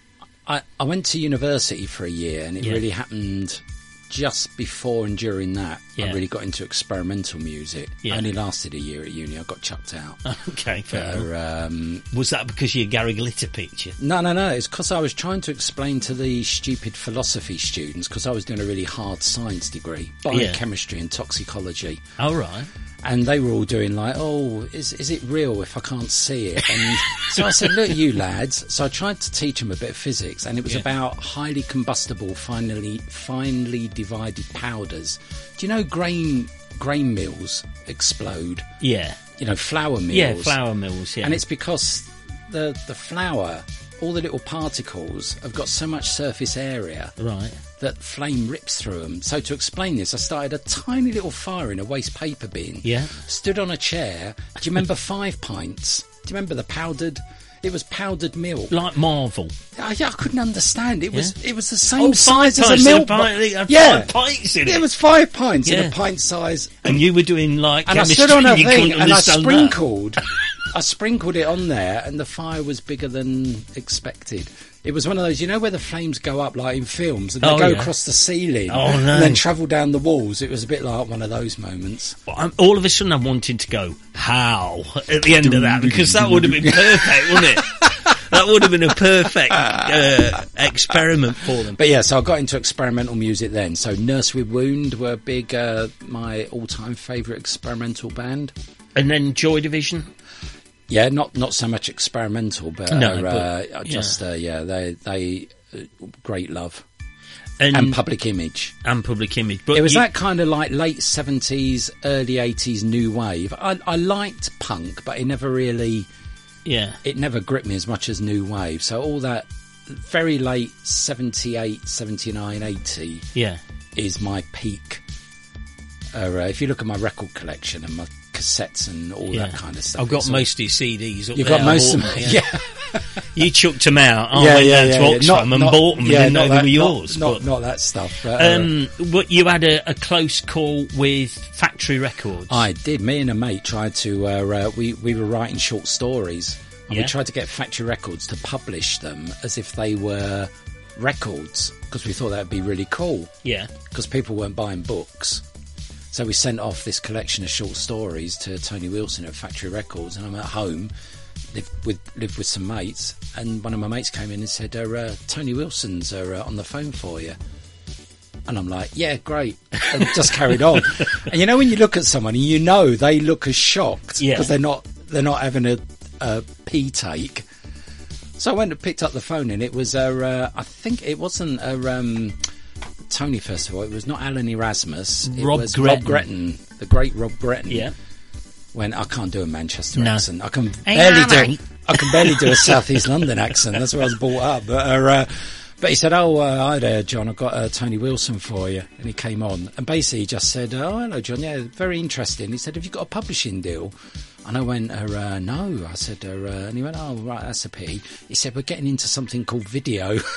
I, I went to university for a year, and it Yeah. really happened just before and during that. Yeah. I really got into experimental music. Yeah. Only lasted a year at uni. I got chucked out. Okay. Uh, um, Was that because of your Gary Glitter picture? no, no, no. It's because I was trying to explain to the stupid philosophy students because I was doing a really hard science degree, Yeah. biochemistry and toxicology. All right. And they were all doing like, "Oh, is is it real if I can't see it?" And so I said, "Look, you lads." So I tried to teach them a bit of physics, and it was Yeah. about highly combustible, finely finely divided powders. Do you know grain grain mills explode? Yeah. You know, flour mills. Yeah, flour mills. Yeah. And it's because the the flour, all the little particles, have got so much surface area right. That flame rips through them. So to explain this, I started a tiny little fire in a waste paper bin. Yeah. Stood on a chair. Do you remember five pints? Do you remember the powdered? It was powdered milk. Like Marvel. Ah, I, I couldn't understand. It was Yeah. it was the oh, same Oh, size as a milk. pint, yeah, five pints in it it. was five pints in a pint size. And you were doing like And I stood on a thing and I sprinkled. I sprinkled it on there, and the fire was bigger than expected. It was one of those, you know, where the flames go up like in films, and they Oh, go yeah. across the ceiling, Oh, no. and then travel down the walls. It was a bit like one of those moments. But I'm, all of a sudden, I'm wanting to go how at the end of that because that would have been perfect, wouldn't it? That would have been a perfect uh, experiment for them. But yeah, so I got into experimental music then. So Nurse With Wound were big, uh, my all-time favourite experimental band. And then Joy Division. Yeah, not not so much experimental, but, No, uh, but, uh, just uh, yeah, they they uh, great love And, and Public Image. and Public Image. But It was you- that kind of like late seventies, early eighties new wave. I, I liked punk, but it never really Yeah. it never gripped me as much as new wave. So all that very late 78, 79, 80 Yeah. is my peak. Uh, if you look at my record collection and my cassettes and all Yeah. that kind of stuff, I've got it's all- most of your CDs You've got most of them, them, yeah. You chucked them out. I yeah, went yeah, down yeah, to yeah. Oxfam and bought them. yeah, didn't know not they were yours. Not, but, not that stuff. But, uh, um, but you had a, a close call with Factory Records. I did. Me and a mate tried to. Uh, uh, we we were writing short stories, and Yeah. we tried to get Factory Records to publish them as if they were records because we thought that would be really cool yeah. because people weren't buying books. So we sent off this collection of short stories to Tony Wilson at Factory Records, and I'm at home, lived with lived with some mates, and one of my mates came in and said, uh, uh, "Tony Wilson's uh, uh, on the phone for you." And I'm like, yeah, great. And just carried on. And you know, when you look at someone and you know they look as shocked Yeah. because they're not they're not having a, a pee take. So I went and picked up the phone, and it was a, uh, I think it wasn't a um, Tony Festival. It was not Alan Erasmus. It Rob was Gretton. Rob Gretton, the great Rob Gretton. Yeah. When I can't do a Manchester No. accent, I can Hey, barely Alan. do. I can barely do a Southeast London accent. That's where I was brought up. But, uh, uh, but he said, "Oh, uh, hi there, John. I've got uh, Tony Wilson for you." And he came on, and basically he just said, "Oh, hello, John. Yeah, very interesting." He said, "Have you got a publishing deal?" And I went, uh, uh, "No." I said, uh, uh, and he went, "Oh, right, that's a pity." He said, "We're getting into something called video."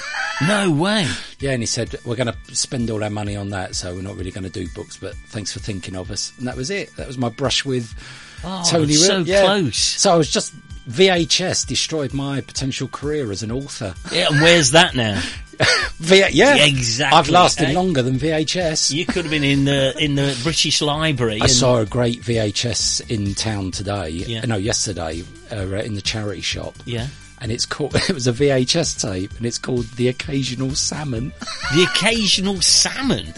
No way. yeah, and he said, "We're going to spend all our money on that, so we're not really going to do books." But thanks for thinking of us. And that was it. That was my brush with Oh, Tony. so yeah. close. So I was just VHS destroyed my potential career as an author. Yeah, and where's that now? V- yeah, exactly, I've lasted eh? longer than VHS. You could have been in the in the British Library. I and- saw a great VHS in town today. Yeah. No, yesterday uh, in the charity shop. Yeah. And it's called. It was a VHS tape, and it's called "The Occasional Salmon." The occasional salmon.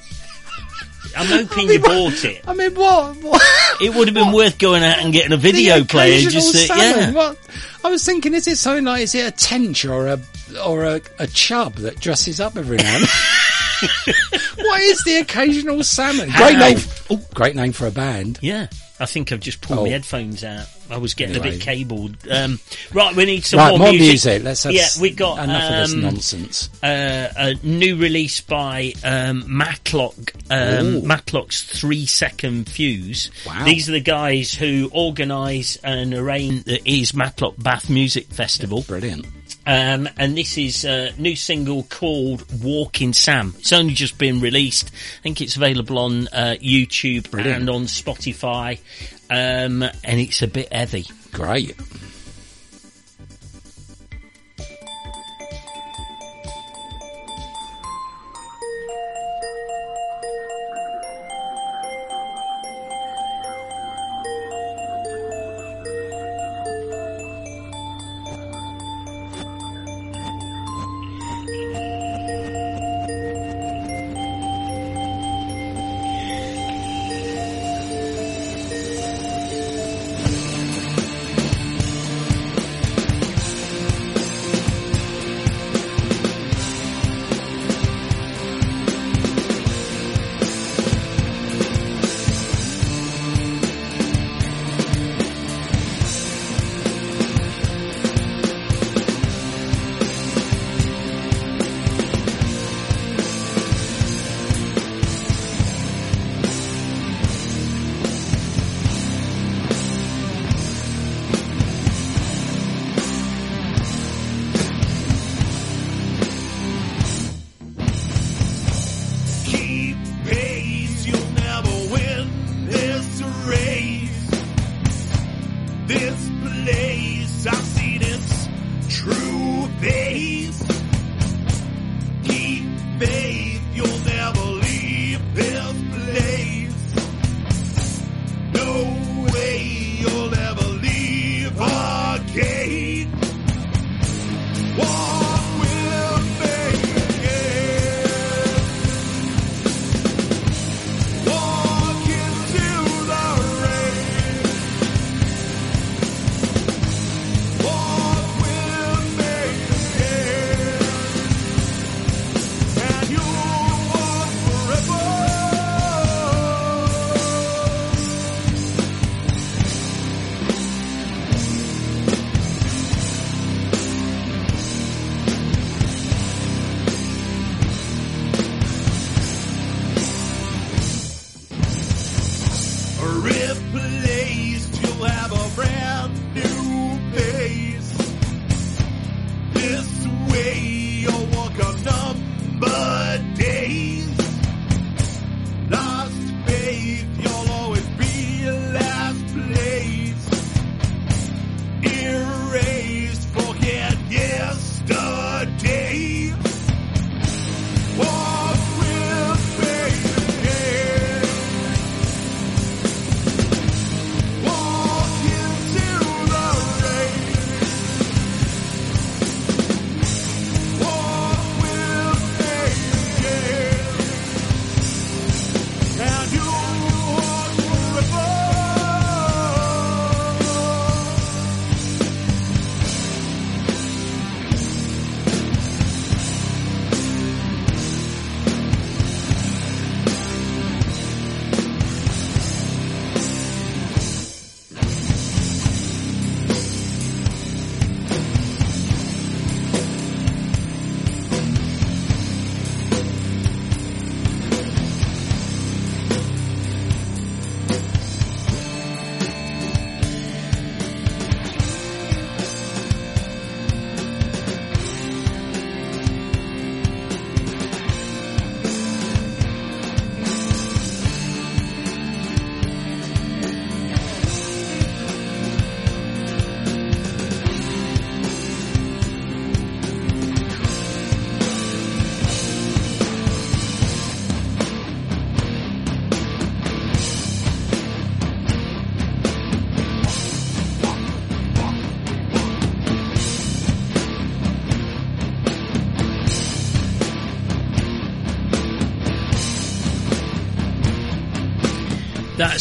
I'm hoping you bought it. I mean, what? what? It would have been worth going out and getting a video player just to, yeah. What? I was thinking, is it something like is it a tench or a or a, a chub that dresses up every now and what is the occasional salmon? Great name. Oh, great name for a band. Yeah. I think I've just pulled Oh. my headphones out. I was getting a bit cabled. Um, right, we need some right, more, more music. music. Let's have yeah, we got enough of this um, nonsense. uh, a new release by um, Matlock. Um, Ooh. Matlock's Three Second Fuse. Wow. These are the guys who organise and arrange the Is Matlock Bath Music Festival. Brilliant. Um, and this is a new single called Walking Sam. It's only just been released. I think it's available on uh, YouTube Brilliant. and on Spotify. Um, and it's a bit heavy. Great.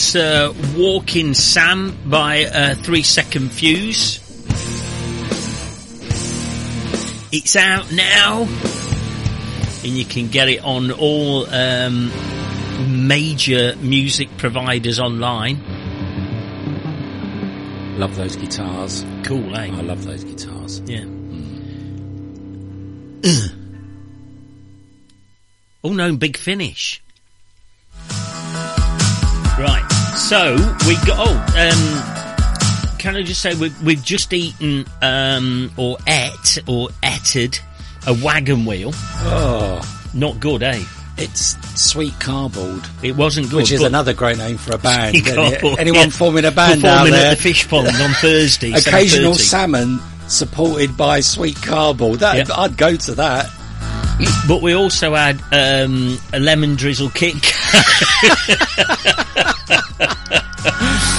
That's uh, Walking Sam by uh, Three Second Fuse. It's out now, and you can get it on all um, major music providers online. Love those guitars. Cool, eh? I love those guitars. Yeah. oh no, big finish. So we got. Oh, um, can I just say we, we've just eaten um, or ate or etted a wagon wheel. Oh, Not good, eh? it's sweet cardboard, It wasn't good. which is another great name for a band. Sweet isn't it? Cardboard, Anyone yeah. forming a band down performing there? at the fish pond on Thursday. Occasional salmon supported by sweet cardboard. That Yep. I'd go to that. But we also had um, a lemon drizzle Kit Kat.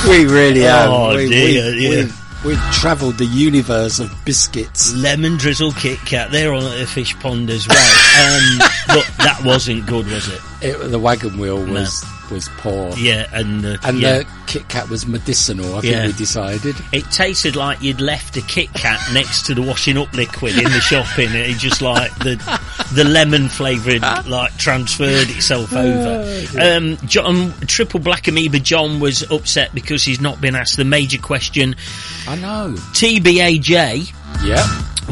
We really have. Oh, we, dear, we, yeah. We've, we've travelled the universe of biscuits. lemon drizzle Kit Kat. They're on at the fish pond as well. um, but that wasn't good, was it? It, the wagon wheel was was poor, Yeah, and the, and yeah. the Kit Kat was medicinal. I think Yeah. we decided. it tasted like you'd left a Kit Kat next to the washing up liquid in the shop, shopping. It just like the the lemon flavour had, like transferred itself over. Um, John Triple Black Amoeba John was upset because he's not been asked the major question. I know. TBAJ, Yeah.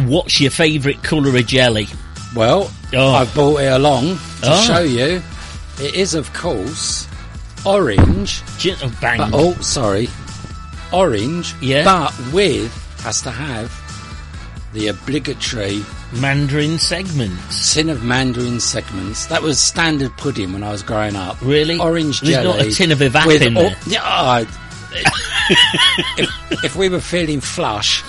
what's your favourite colour of jelly? Well, Oh. I've brought it along to Oh. show you. It is, of course, orange. Gin- oh, bang. But, oh, sorry, orange. Yeah. But with has to have the obligatory Mandarin segments. tin of mandarin segments. That was standard pudding when I was growing up. Really? Orange There's jelly. not a tin of with in all- there? Yeah. I- if, if we were feeling flush,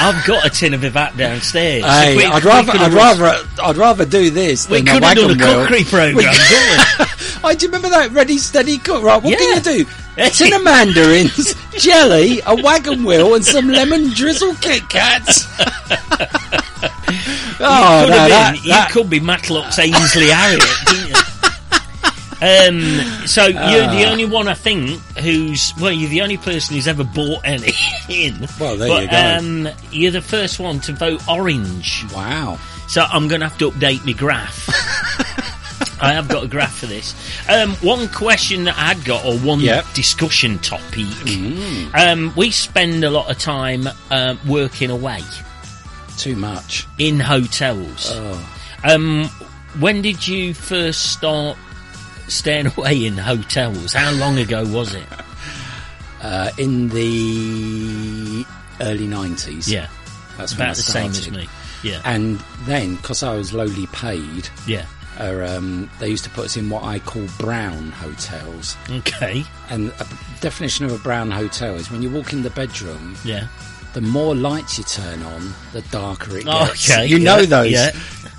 I've got a tin of Evat downstairs. hey, We- I'd rather, I'd rather, I'd rather do this We could a have done a cookery programme, We- couldn't we? Oh, do you remember that Ready Steady Cook? Right, what Yeah. can you do? A tin of mandarins, jelly, a wagon wheel, and some lemon drizzle Kit Kats. oh, could no, that, been, that- you could be Matlock's Ainsley Harriott? Um, so you're the Ah. only one I think who's well, you're the only person who's ever bought any in. Well, there but, you go. Um, you're the first one to vote orange, wow. so I'm going to have to update my graph. I have got a graph for this. Um, one question that I'd got, or one Yep. Mm. discussion topic. Um, we spend a lot of time um, working away Too much. in hotels. Oh. Um, when did you first start staying away in hotels? How long ago was it? Uh, in the early 90s. Yeah, That's about the same as me. Yeah, And then, because I was lowly paid, yeah. uh, um, they used to put us in what I call brown hotels. Okay, And a definition of a brown hotel is when you walk in the bedroom, yeah. the more lights you turn on, the darker it gets. Okay, you know those. yeah.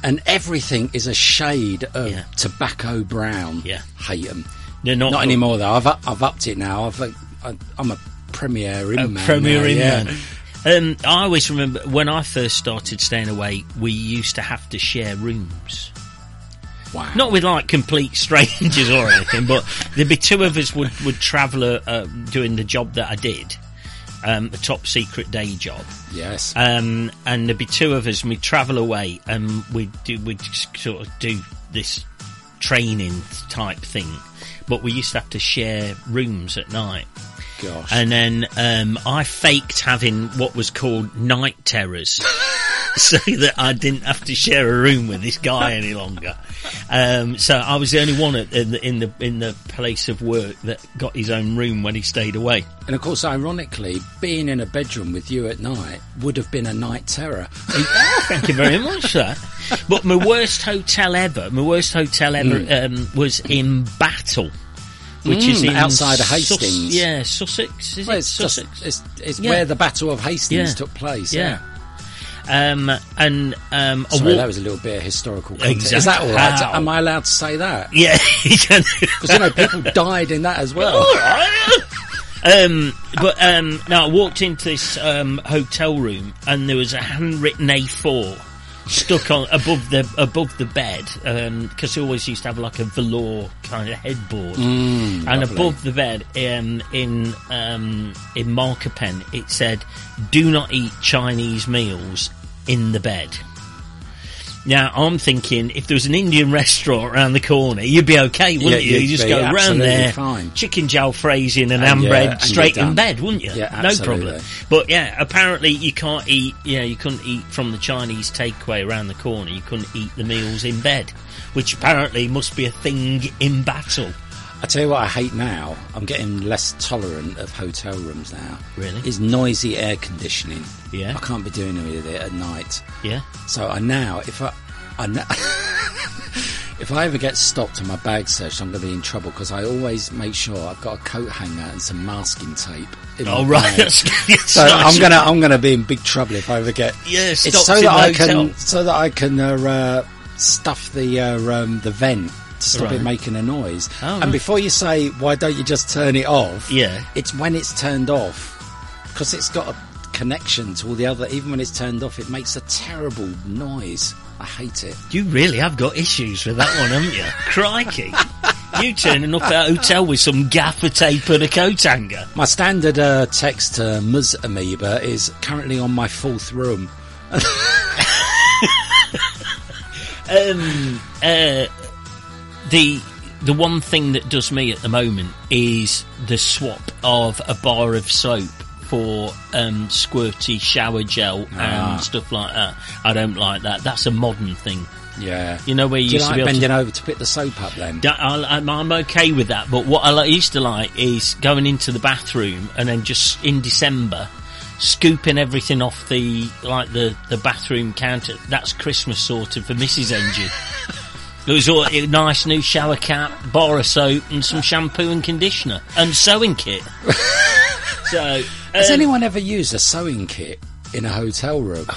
And everything is a shade of Yeah. tobacco brown. Yeah. Hate them. They're not, Not anymore though. I've I've upped it now. I've I, I'm a premier in A man. Premier now, Inn yeah. man. Um, I always remember when I first started staying away, we used to have to share rooms. Wow. Not with like complete strangers or anything, but there'd be two of us would would travel uh, uh, doing the job that I did, um, a top secret day job. Yes. um, and there'd be two of us, and we'd travel away, and we'd do, we'd sort of do this training type thing. But we used to have to share rooms at night, Gosh. and then um, I faked having what was called night terrors, so that I didn't have to share a room with this guy any longer. Um, so I was the only one at, in the in the in the place of work that got his own room when he stayed away. and of course, ironically, being in a bedroom with you at night would have been a night terror. Thank you very much, sir. But my worst hotel ever, my worst hotel ever um, was in Battle, which is Mm, in outside of Sus- Hastings. yeah, Sussex. Is Well, it it's just, Sussex? it's, it's Yeah. where the Battle of Hastings Yeah. took place. yeah. Yeah. Um, and um, I Sorry, walked- that was a little bit of historical context. Is that all right? How? Am I allowed to say that? yeah, you can- Because you know people died in that as well. Um, but um, no, I walked into this um, hotel room and there was a handwritten A4 stuck on above the above the bed because he always used to have like a velour kind of headboard, and lovely. above the bed um, in um, in marker pen it said, "Do not eat Chinese meals in the bed." Now I'm thinking if there was an Indian restaurant around the corner, you'd be okay, wouldn't Yeah, you? you'd You just go round there, fine. chicken jalfrezi and an And, ham yeah, bread straight in bed, wouldn't you? Yeah, no problem. But yeah, apparently you can't eat. Know, you couldn't eat from the Chinese takeaway around the corner. You couldn't eat the meals in bed, which apparently must be a thing in battle. I tell you what, I hate now. I'm getting less tolerant of hotel rooms now. Really? Is noisy air conditioning. Yeah. I can't be doing any with it at night. Yeah. So I now, if I, I if I ever get stopped and my bag searched, I'm going to be in trouble because I always make sure I've got a coat hanger and some masking tape. In Oh my right, bag. that's, that's So. I'm gonna I'm gonna be in big trouble if I ever get. Yeah, it's so in that I hotel. can so that I can uh, uh, stuff the uh, um, the vent to stop Right. it making a noise. Oh, and right. before you say why don't you just turn it off? Yeah. it's when it's turned off because it's got a connection to all the other. Even when it's turned off, it makes a terrible noise. I hate it. You really have got issues with that one, haven't you? Crikey. You turning up at a hotel with some gaffer tape and a coat hanger. My standard uh, text to Ms. Amoeba is currently on my fourth room. Um, uh, the the one thing that does me at the moment is the swap of a bar of soap for um, squirty shower gel Ah. and stuff like that. I don't like that. That's a modern thing. Yeah. You know where you Do you used to like be able to bending over to pick the soap up then? I'm, I'm okay with that, but what I used to like is going into the bathroom and then just in December scooping everything off the like the the bathroom counter. That's Christmas sorted for Mrs. Engine. There was all, a nice new shower cap, bar of soap, and some shampoo and conditioner and sewing kit. so, Has um, anyone ever used a sewing kit in a hotel room?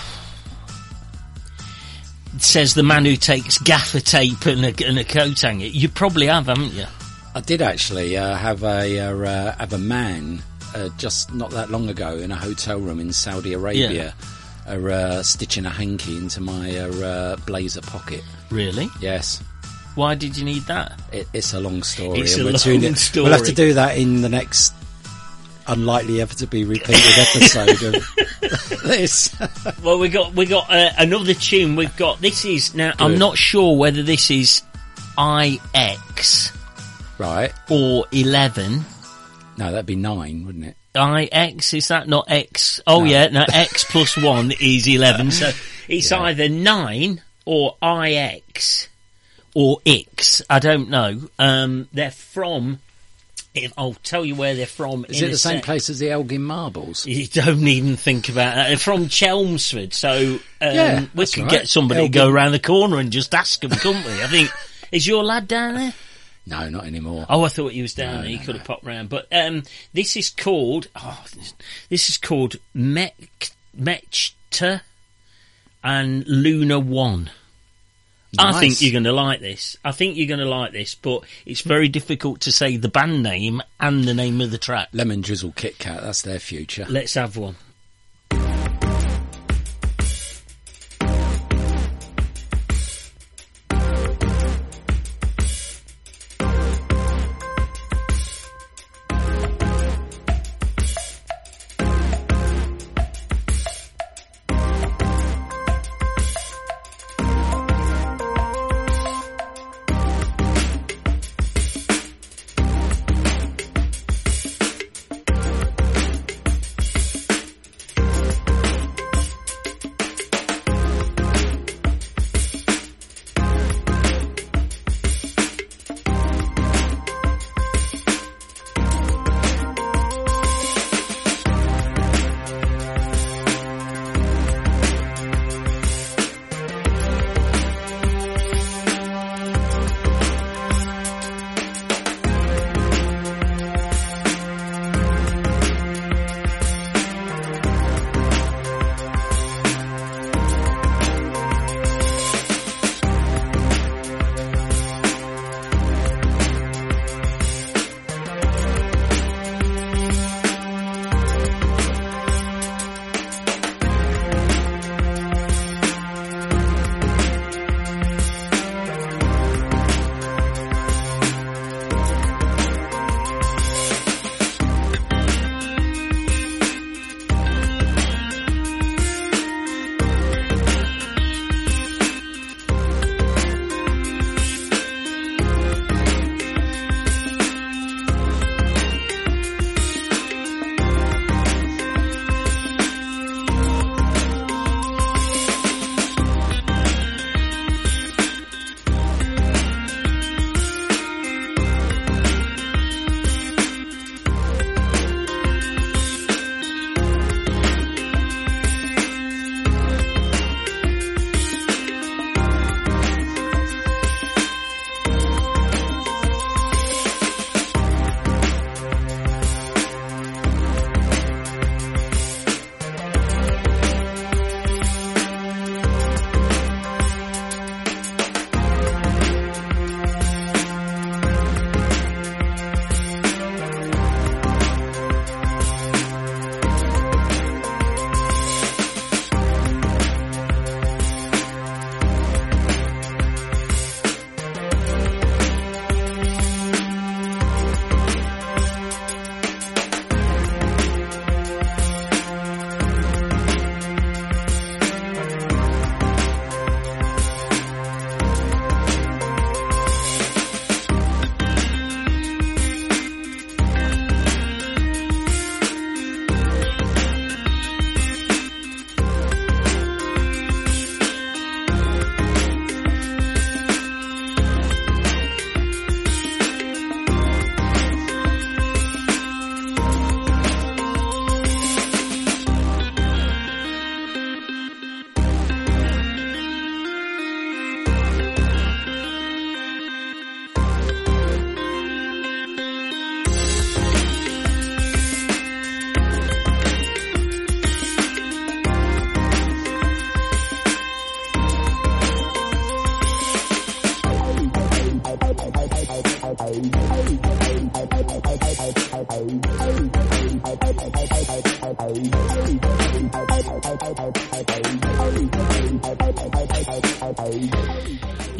says the man who takes gaffer tape and a, and a coat hanger. You probably have, haven't you? I did actually uh, have a uh, uh, have a man uh, just not that long ago in a hotel room in Saudi Arabia, uh, uh, stitching a hanky into my uh, uh, blazer pocket. Really? Yes, Why did you need that? it, it's a long story. It's a long story. We'll have to do that in the next unlikely ever to be repeated episode of this. Well, we got we got uh, another tune. We've got this is now. I'm not sure whether this is IX right? or 11. No, that'd be nine, wouldn't it? IX is that not X? Oh No. yeah, no X plus one is 11. So it's Yeah. either nine or IX or X. I don't know. Um, they're from. If, I'll tell you where they're from. Is it the same sec. place as the Elgin Marbles? You don't even think about that. They're from Chelmsford, so um, Yeah, we could right. get somebody Elgin. to go around the corner and just ask them, couldn't we? I think is your lad down there? No, not anymore. Oh, I thought he was down No, there. He no, could have no. popped round. But um, this is called. Oh, this- is called Mech Mechta and Luna One. I think you're going to like this. I think you're going to like this, but it's very difficult to say the band name and the name of the track. Lemon Drizzle Kit Kat, that's their future. Let's have one.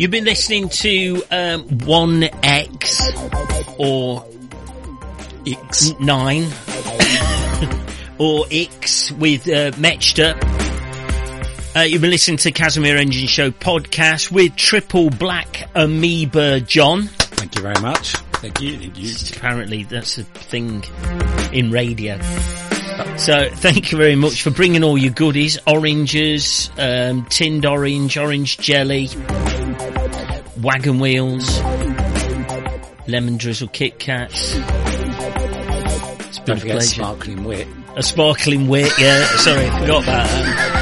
You've been listening to um, 1X or X. 9 or X with uh, Mechta. Uh, you've been listening to Casimir Engine Show podcast with Triple Black Amoeba John. Thank you very much. Thank you. Thank you. Apparently, that's a thing in radio. So, thank you very much for bringing all your goodies: oranges, um, tinned orange, orange jelly, wagon wheels, lemon drizzle Kit Kats. It's been a sparkling wit. A sparkling wit, yeah. Sorry, forgot about that.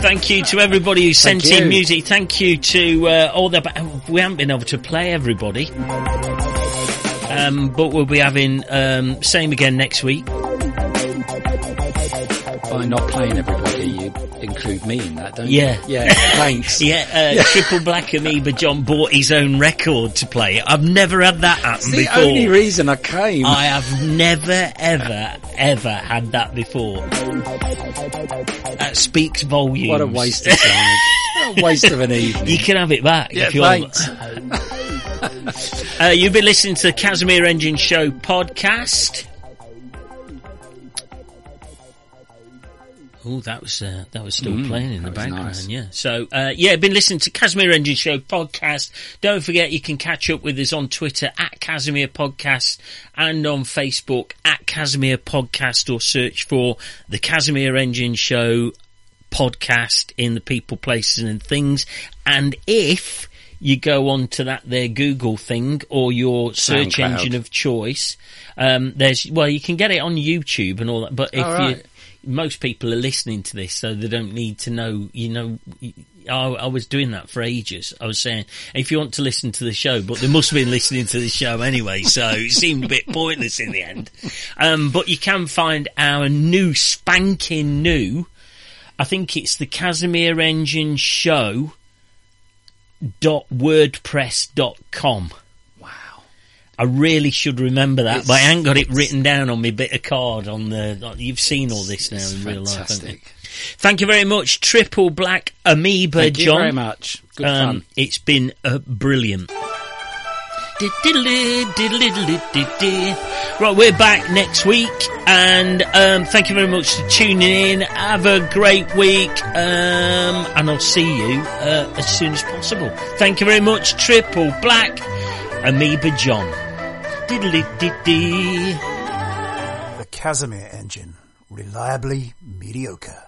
Thank you to everybody who sent in music. Thank you to uh, all the. We haven't been able to play everybody, um, but we'll be having um, same again next week. By not playing everybody, you include me in that, don't Yeah. you? Yeah. Yeah. Thanks. Yeah, uh, Triple Black Amoeba John bought his own record to play. I've never had that happen It's the before. only reason I came. I have never, ever, ever had that before. That speaks volumes. what a waste of time. what a waste of an evening. You can have it back Yeah, if you thanks. want. Uh, you've been listening to the Casimir Engine Show podcast. Oh, that was uh, that was still Mm, playing in the background. nice. Yeah. So uh, yeah, been listening to Casimir Engine Show podcast. Don't forget you can catch up with us on Twitter at Casimir Podcast and on Facebook at Casimir Podcast, or search for the Casimir Engine Show podcast in the people, places and things. And if you go on to that there Google thing or your search SoundCloud. engine of choice, um, there's, well, you can get it on YouTube and all that, but if All you, right. Most people are listening to this, so they don't need to know, you know, I, I was doing that for ages. I was saying, if you want to listen to the show, but they must have been listening to the show anyway, so it seemed a bit pointless in the end. Um, but you can find our new spanking new, I think it's the Casimir Engine Show dot wordpress dot com. I really should remember that, It's- but I ain't got it written down on my bit of card on the. You've seen all this now in real life, fantastic. Thank you very much, Triple Black Amoeba John. Thank you very much. Good Um, fun. It's been uh, brilliant. Right, we're back next week, and um, thank you very much for tuning in. Have a great week, um, and I'll see you uh, as soon as possible. Thank you very much, Triple Black Amoeba John. The Casimir engine. Reliably mediocre.